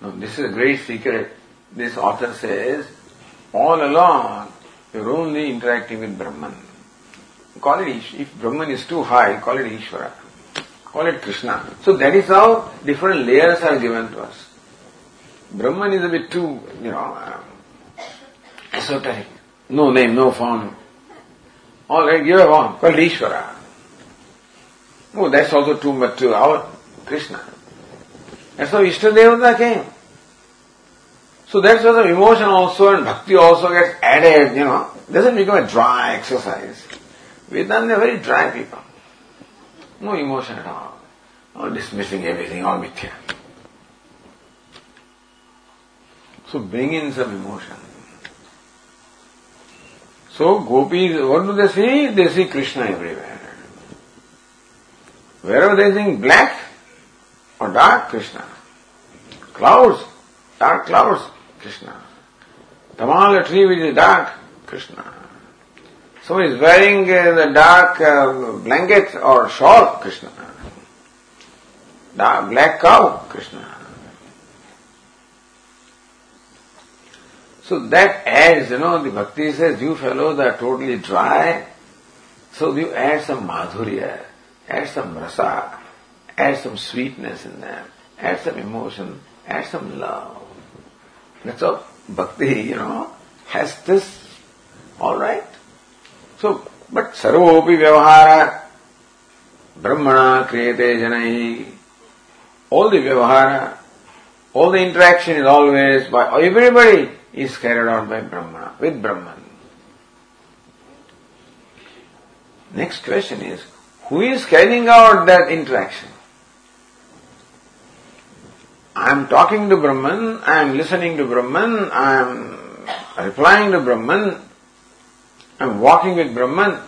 No, this is a great secret. This author says, all along you're only interacting with Brahman. Call it Ish. If Brahman is too high, call it Ishvara. Call it Krishna. So that is how different layers are given to us. Brahman is a bit too, you know, esoteric. No name, no form. Alright, give a form called Ishvara. Oh, that's also too much to our Krishna. That's how Ishtadevata came. So that's why the emotion also and bhakti also gets added, you know. Doesn't become a dry exercise. Vedanta are very dry people. No emotion at all. All dismissing everything, all mithya. So bring in some emotion. So gopis, what do they see? They see Krishna everywhere. Wherever they see black or dark, Krishna. Clouds, dark clouds, Krishna. Tamala tree which is dark, Krishna. So is wearing uh, the dark uh, blanket or shawl, Krishna. Dark black cow, Krishna. So that adds, you know, the bhakti says, you fellows are totally dry, so you add some madhurya, add some rasa, add some sweetness in them, add some emotion, add some love. That's all bhakti, you know, has this, alright? So, but sarvopi vyavahara, brahmana kriyate janai, all the vyavahara all the interaction is always by everybody is carried out by Brahmana, with Brahman. Next question is, who is carrying out that interaction? I am talking to Brahman, I am listening to Brahman, I am replying to Brahman, I am walking with Brahman,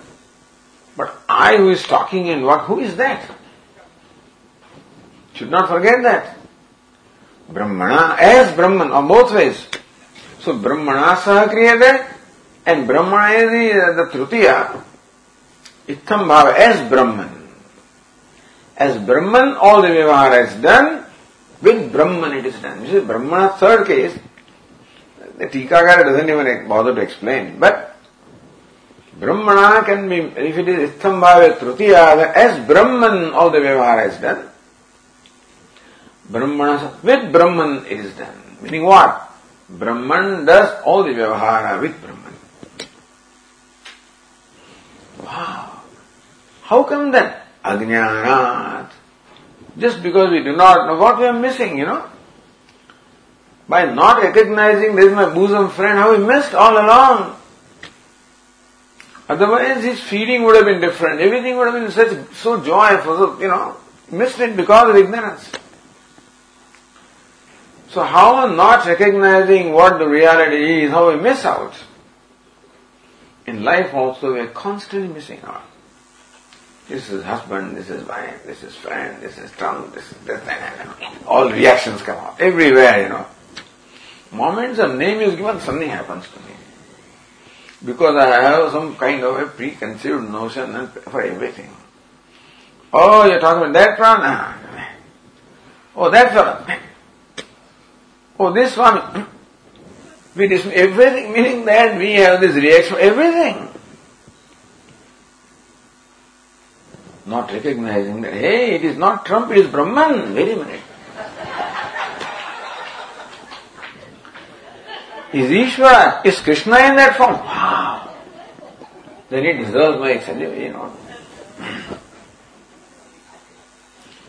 but I who is talking and what, who is that? Should not forget that. Brahmana as Brahman, or both ways. So Brahmana saha and Brahmana is the, Trutiya, Itham Bhava as Brahman. As Brahman, all the Vyavahara is done, with Brahman it is done. This is Brahmana's third case. The Tikakara doesn't even bother to explain, but Brahmana can be, if it is Itham Bhava Trutiya, as Brahman, all the Vyavahara is done. Brahmana, with Brahman is done. Meaning what? Brahman does all the Vyavahara with Brahman. Wow. How come then? Ajnanat. Just because we do not know what we are missing, you know. By not recognizing this is my bosom friend, how we missed all along. Otherwise his feeling would have been different. Everything would have been such so joyful, you know. Missed it because of ignorance. So how not recognizing what the reality is, how we miss out. In life also we are constantly missing out. This is husband, this is wife, this is friend, this is tongue, this is this, that, all reactions come out. Everywhere, you know. Moments a name is given, something happens to me. Because I have some kind of a preconceived notion for everything. Oh, you're talking about that prana? Oh, that fellow. Oh, this one, we dismiss everything, meaning that we have this reaction, everything. Not recognizing that, hey, it is not Trump, it is Brahman. Wait a minute. Is Ishvara, is Krishna in that form? Wow. Then it deserves my celebration, you know.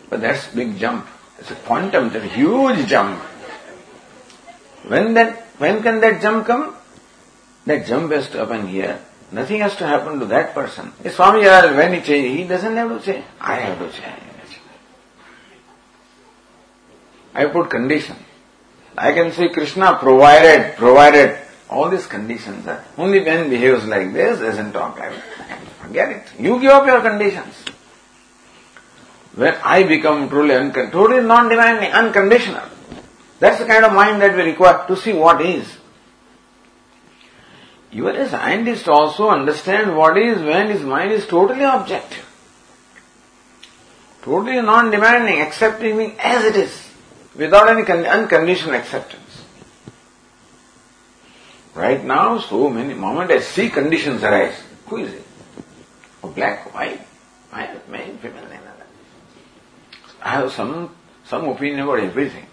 But that's big jump. It's a quantum, it's a huge jump. When that, when can that jump come? That jump has to happen here. Nothing has to happen to that person. A Swami when he changes, he doesn't have to say, I have to change. I put condition. I can say Krishna provided, provided. All these conditions are only when behaves like this, doesn't talk like that. Forget it. You give up your conditions. When I become truly unconditional, totally non-demanding, unconditional. That's the kind of mind that we require to see what is. You as a scientist also understand what is when his mind is totally objective. Totally non-demanding, accepting me as it is, without any unconditional acceptance. Right now, so many, moment I see conditions arise, who is it? Oh, black, white, male, male, female, I have some, some opinion about everything.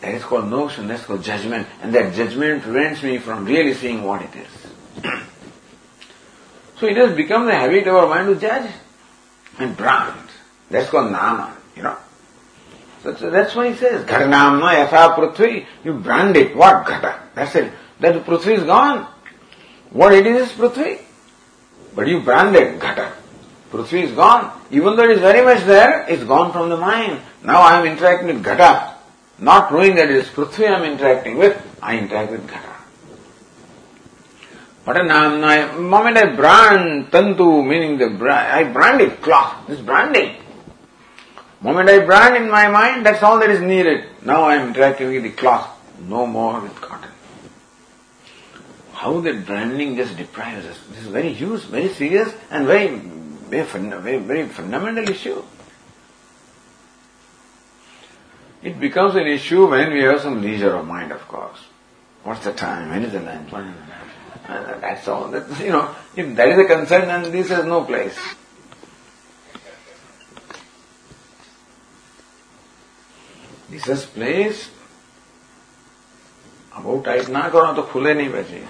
That is called notion, that's called judgment. And that judgment prevents me from really seeing what it is. so it has become the habit of our mind to judge and brand. That's called nama, you know. So, so that's why he says, Ghatanamna yatha prithvi. You brand it. What ghata? That's it. That prithvi is gone. What it is is prithvi. But you brand it, ghata. Prithvi is gone. Even though it is very much there, it's gone from the mind. Now I am interacting with ghata. Not knowing that it is Prithvi I am interacting with, I interact with Ghata. But the moment I brand Tantu, meaning the brand, I brand it, cloth, this branding. Moment I brand in my mind, that's all that is needed. Now I am interacting with the cloth, no more with cotton. How that branding just deprives us. This is very huge, very serious, and very, very, very, very fundamental issue. It becomes an issue when we have some leisure of mind, of course. What's the time? When is the lunch? That's all. That's, you know, if that is a concern, then this has no place. This has place अब tight ना करो तो खुले नहीं बचे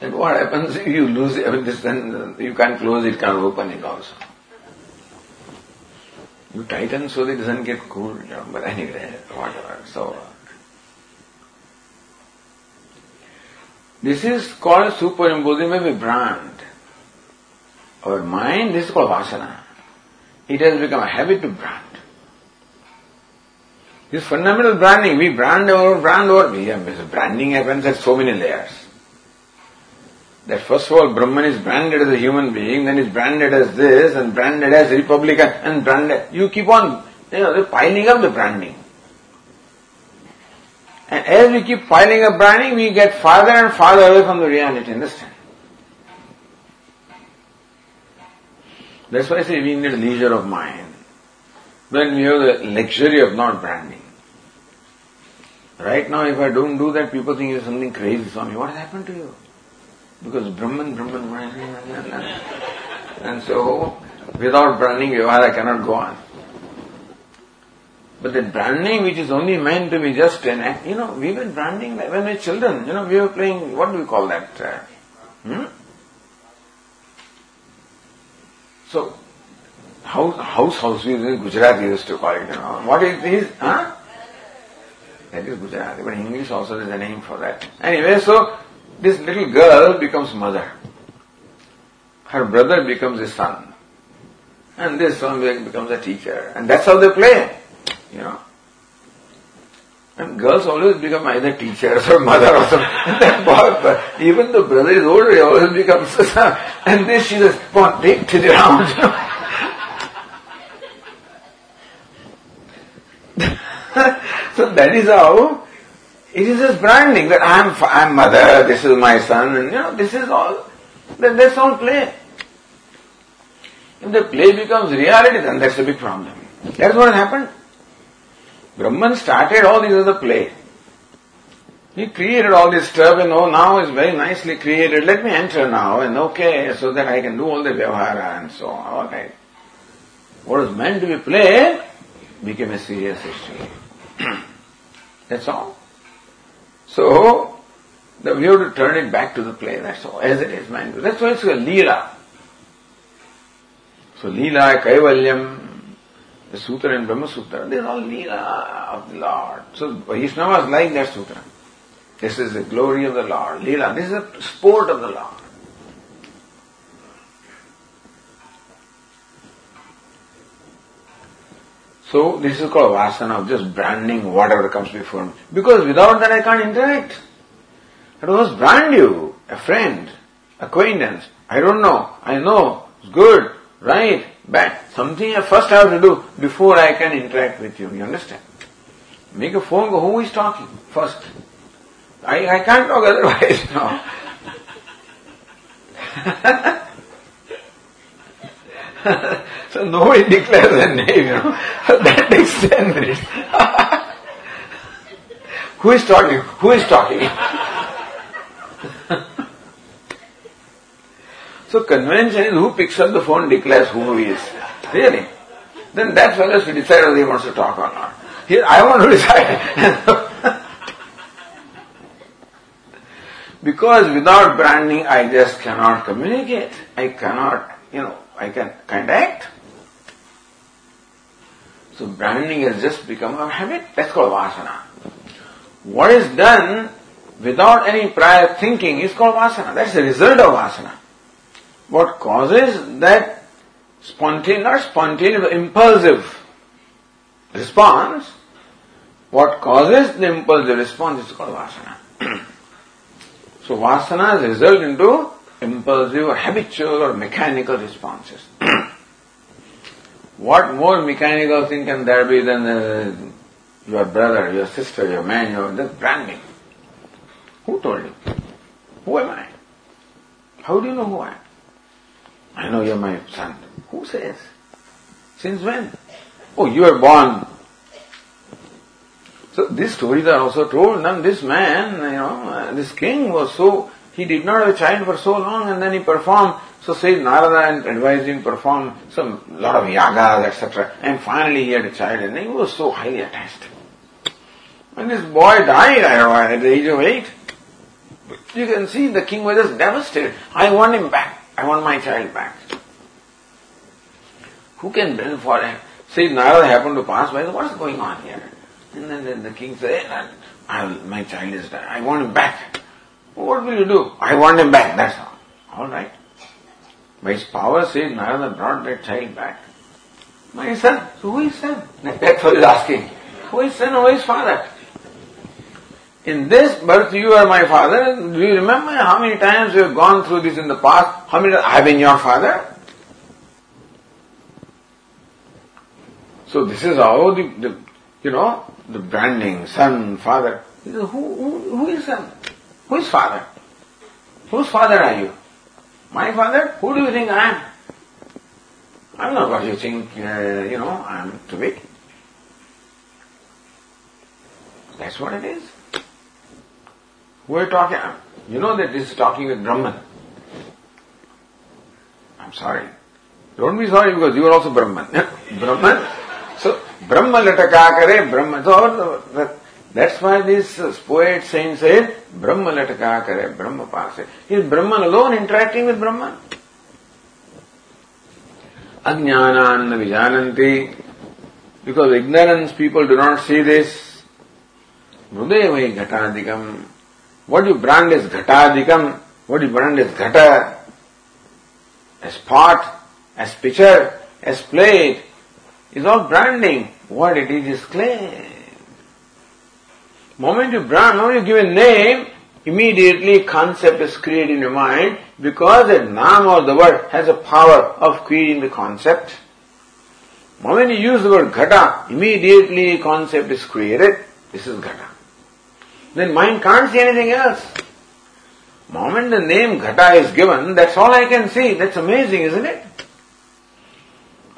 then what happens if you lose it? I mean, this, then you can't close it, can't open it also. You tighten so that it doesn't get cooled, you know, but anyway, whatever. So, this is called superimposing by brand. Our mind, this is called vasana. It has become a habit to brand. This fundamental branding, we brand our brand our, we have, branding happens at so many layers. That first of all, Brahman is branded as a human being, then is branded as this, and branded as Republican, and branded. You keep on, you know, piling up the branding. And as we keep piling up branding, we get farther and farther away from the reality, understand? That's why I say we need leisure of mind. When we have the luxury of not branding. Right now, if I don't do that, people think you're something crazy, Swami. What has happened to you? Because Brahman, Brahman, and so without branding Vyavahara cannot go on. But the branding which is only meant to be just an, you know, we were branding when we were children, you know, we were playing, what do we call that? Uh, hmm? So, house, house, house, We use Gujarati used to call it, you know. What is this? Huh? That is Gujarati, but English also is a name for that. Anyway, so this little girl becomes mother. Her brother becomes a son. And this one becomes a teacher. And that's how they play. You know. And girls always become either teachers or mother or something. Even the brother is older, he always becomes a son. And this she says, come on, take it around. so that is how it is just branding that I am, I am mother, this is my son, and you know, this is all, then that's all play. If the play becomes reality, then that's a big problem. That's what happened. Brahman started all these other play. He created all this stuff and oh now it's very nicely created. Let me enter now and okay, so that I can do all the vyavahara and so on. Okay. What was meant to be play became a serious issue. That's all. So, the, we have to turn it back to the play, that's all, as it is to. That's why it's a Leela. So, Leela, Kaivalyam, the Sutra and Brahma Sutra, they're all Leela of the Lord. So, Vaishnavas like that Sutra. This is the glory of the Lord. Leela, this is the sport of the Lord. So this is called vasana of just branding whatever comes before me. Because without that I can't interact. I must brand you, a friend, acquaintance. I don't know. I know. It's good, right, bad. Something I first have to do before I can interact with you. You understand? Make a phone call. Who is talking first? I, I can't talk otherwise. No. So nobody declares a name, you know. that takes 10 minutes. Who is talking? Who is talking? so convention is who picks up the phone declares who he is. Really? Then that fellow should decide whether he wants to talk or not. Here, I want to decide. because without branding, I just cannot communicate. I cannot, you know, I can contact. So branding has just become a habit. That's called vasana. What is done without any prior thinking is called vasana. That's the result of vasana. What causes that spontaneous, not spontaneous, impulsive response, what causes the impulsive response is called vasana. so vasanas result into impulsive or habitual or mechanical responses. What more mechanical thing can there be than uh, your brother, your sister, your man, your just branding? Who told you? Who am I? How do you know who I am? I know you're my son. Who says? Since when? Oh, you were born. So these stories are also told. And this man, you know, uh, this king was so, he did not have a child for so long and then he performed so says Narada and advised him perform some lot of yagas, etc. And finally he had a child and he was so highly attached. When this boy died at the age of eight, You can see the king was just devastated. I want him back. I want my child back. Who can bring for him? See, Narada happened to pass by. What's going on here? And then, then the king said, hey, my child is dead. I want him back. What will you do? I want him back. That's all. All right. By his power, says Narada brought that child back. My son. So who is son? That's what he's asking. Who is son who is father? In this birth you are my father. Do you remember how many times you have gone through this in the past? How many times I have been your father? So this is how the, the you know, the branding, son, father. Who, who, who is son? Who is father? Whose father are you? My father? Who do you think I am? I'm not what you think, uh, you know, I'm to be. That's what it is. Who are talking? You know that this is talking with Brahman. I'm sorry. Don't be sorry because you are also Brahman. Brahman. So, Brahma lataka kare, Brahma. So, that's why this uh, poet saying said, Brahma lataka kare, Brahma paase. Is Brahman alone interacting with Brahman? Ajnananna vijananti. Because ignorance people do not see this. Mrudevai ghatadikam. What you brand as ghatadikam, what you brand as ghata, as pot, as pitcher, as plate, is all branding. What it is is clay. Moment you brand, moment you give a name, immediately concept is created in your mind because the name or the word has a power of creating the concept. Moment you use the word ghata, immediately concept is created. This is ghata. Then mind can't see anything else. Moment the name ghata is given, that's all I can see. That's amazing, isn't it?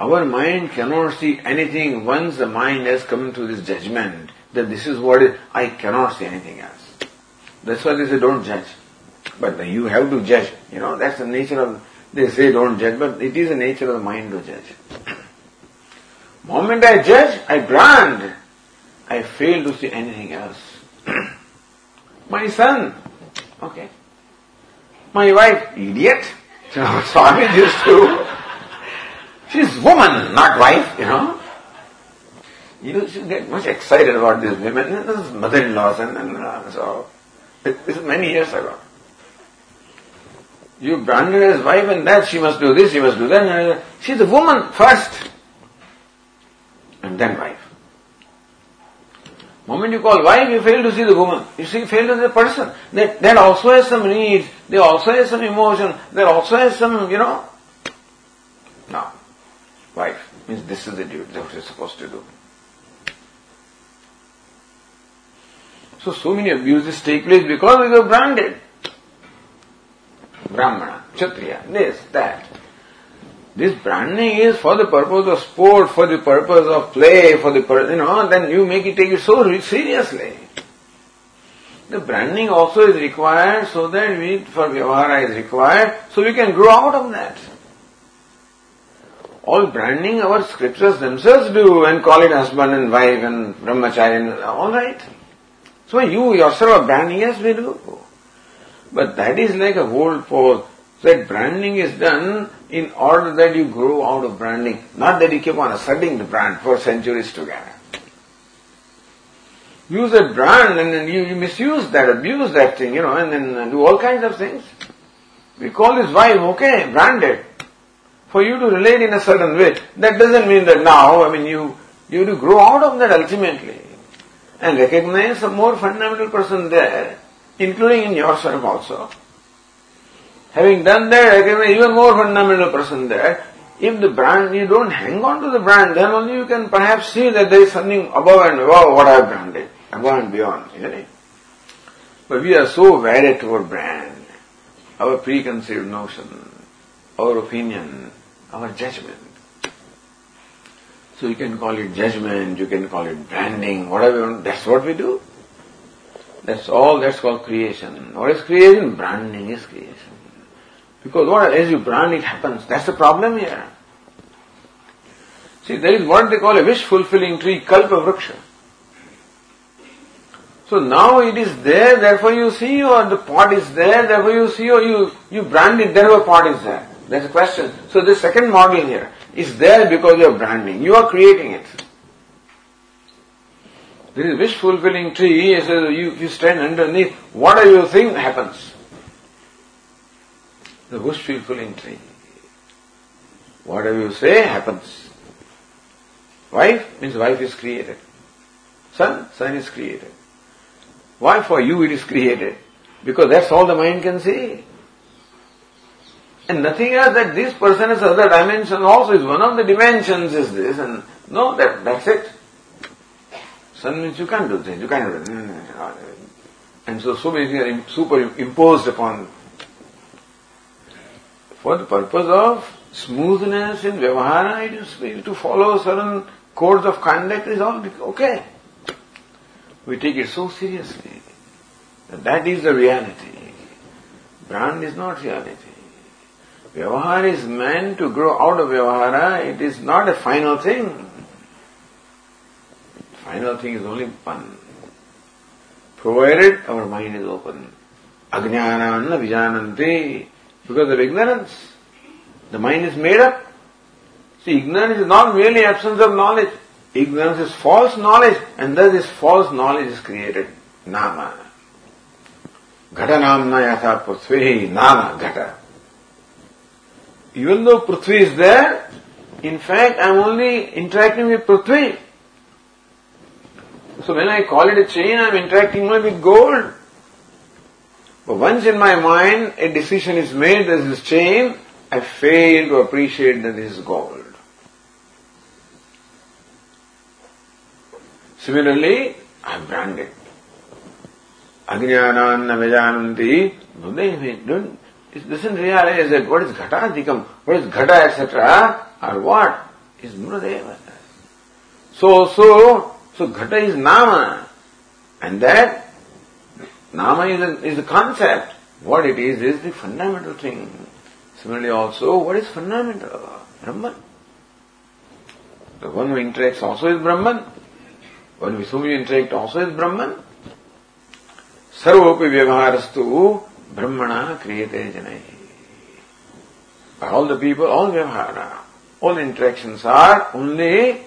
Our mind cannot see anything once the mind has come to this judgment that this is what is, I cannot see anything else. That's why they say don't judge. But you have to judge. You know, that's the nature of, they say don't judge, but it is the nature of the mind to judge. Moment I judge, I brand. I fail to see anything else. My son, okay. My wife, idiot. So Swami used to She's woman, not wife, you know. You should get much excited about these women. This is mother-in-laws and, and uh, so. This is many years ago. You branded as wife and that she must do this, she must do that. She's a woman first. And then wife. Moment you call wife, you fail to see the woman. You see, fail to see the person. That, that also has some needs. They also has some emotion. They also has some, you know. No wife. Means this is the duty that you're supposed to do. So, so many abuses take place because we were branded. Brahmana, Kshatriya, this, that. This branding is for the purpose of sport, for the purpose of play, for the you know, then you make it take it so seriously. The branding also is required so that we, for Vyavahara is required, so we can grow out of that all branding our scriptures themselves do and call it husband and wife and brahmacharya and all right. So you yourself are branding, yes we do. But that is like a whole pose. That branding is done in order that you grow out of branding, not that you keep on asserting the brand for centuries together. Use that brand and then you, you misuse that, abuse that thing, you know, and then do all kinds of things. We call this wife, okay, branded for you to relate in a certain way. That doesn't mean that now, I mean, you, you have to grow out of that ultimately and recognize a more fundamental person there, including in yourself also. Having done that, recognize even more fundamental person there. If the brand, you don't hang on to the brand, then only you can perhaps see that there is something above and above what I have branded, above and beyond, isn't it? But we are so wedded to our brand, our preconceived notion, our opinion, our judgment. So you can call it judgment, you can call it branding, whatever, that's what we do. That's all, that's called creation. What is creation? Branding is creation. Because what, as you brand it happens, that's the problem here. See, there is what they call a wish fulfilling tree, kalpa vriksha. So now it is there, therefore you see, or the pot is there, therefore you see, or you, you brand it, therefore pot is there. That's the question. So the second model here is there because you are branding. You are creating it. There is wish fulfilling tree, so you, you stand underneath, whatever you think happens. The wish fulfilling tree. Whatever you say happens. Wife means wife is created. Son, son is created. Why for you it is created? Because that's all the mind can see. And nothing else that this person has other dimension also is one of the dimensions is this and no, that, that's it. Means you can't do this, you can't do that. Mm-hmm. And so, so many things are superimposed upon for the purpose of smoothness in Vyavahara, it is to follow certain codes of conduct is all okay. We take it so seriously. That is the reality. Brand is not reality. Vyavahara is meant to grow out of Vyavahara. It is not a final thing. Final thing is only one. Provided our mind is open. Ajnana vijananti. Because of ignorance. The mind is made up. See, ignorance is not merely absence of knowledge. Ignorance is false knowledge, and thus this false knowledge is created. Nama. Ghata namna yatha prithvi nama ghata. Even though Prithvi is there, in fact I am only interacting with Prithvi. So when I call it a chain, I am interacting only with gold. But once in my mind a decision is made, there is this chain, I fail to appreciate that this is gold. Similarly, I am branded. Ajnananna Vijananti, don't, it doesn't realize that what is Ghatadikam, what is Ghata, etc., or what is Muradeva. So, so, so Ghata is Nama, and that Nama is a, is the concept. What it is, is the fundamental thing. Similarly also, what is fundamental? Brahman. The one who interacts also is Brahman. One with whom you interact also is Brahman. Sarvopi vyavaharastu brahmana kriyate janai. All the people, all vyavahara, all interactions are only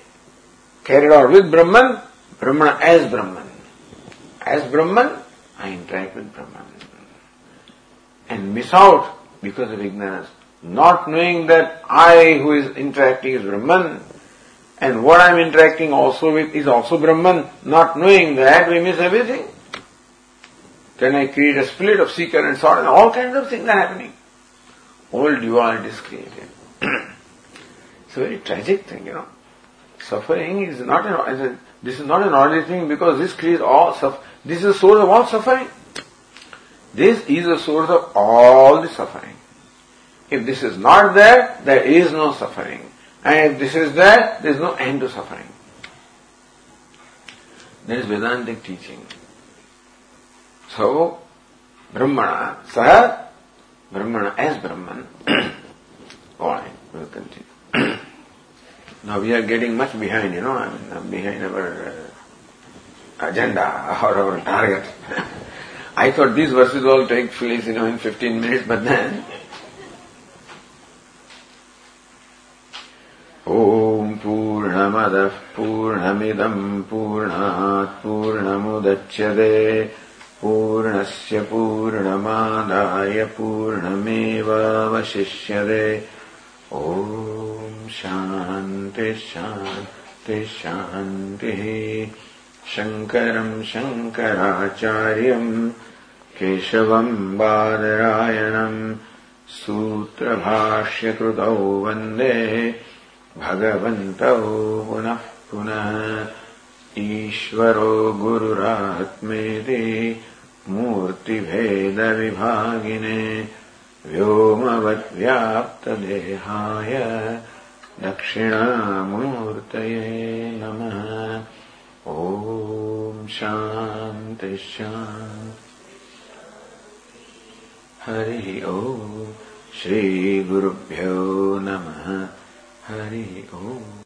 carried out with Brahman, Brahmana as Brahman. As Brahman, I interact with Brahman. And miss out because of ignorance. Not knowing that I who is interacting is Brahman, and what I'm interacting also with is also Brahman. Not knowing that, we miss everything. Then I create a split of seeker and sought, and all kinds of things are happening. All duality is created. it's a very tragic thing, you know. Suffering is not an, this is not an ordinary thing because this creates all suffering. This is the source of all suffering. This is the source of all the suffering. If this is not there, there is no suffering. And if this is there, there is no end to suffering. That is Vedantic teaching. Brahmana as Brahman. Alright, we'll continue. now we are getting much behind, you know, I mean, behind our uh, agenda or our target. I thought these verses all take place, you know, in 15 minutes, but then ॐ पूर्णमदः पूर्णमिदम् पूर्णात् पूर्णमुदच्यते पूर्णस्य पूर्णमादाय पूर्णमेवावशिष्यते। ॐ शान्तिः शान्तिः शान्तिः। शङ्करम् शङ्कराचार्यम् केशवम् बादरायणम् सूत्रभाष्यकृतौ वन्दे। भगवन्तौ पुनः पुनः ईश्वरो गुरुरात्मेति मूर्तिभेदविभागिने व्योमवद्व्याप्तदेहाय दक्षिणामूर्तये नमः। ॐ शान्तिशान्ति हरिः ॐ श्रीगुरुभ्यो नमः। हरि ओम्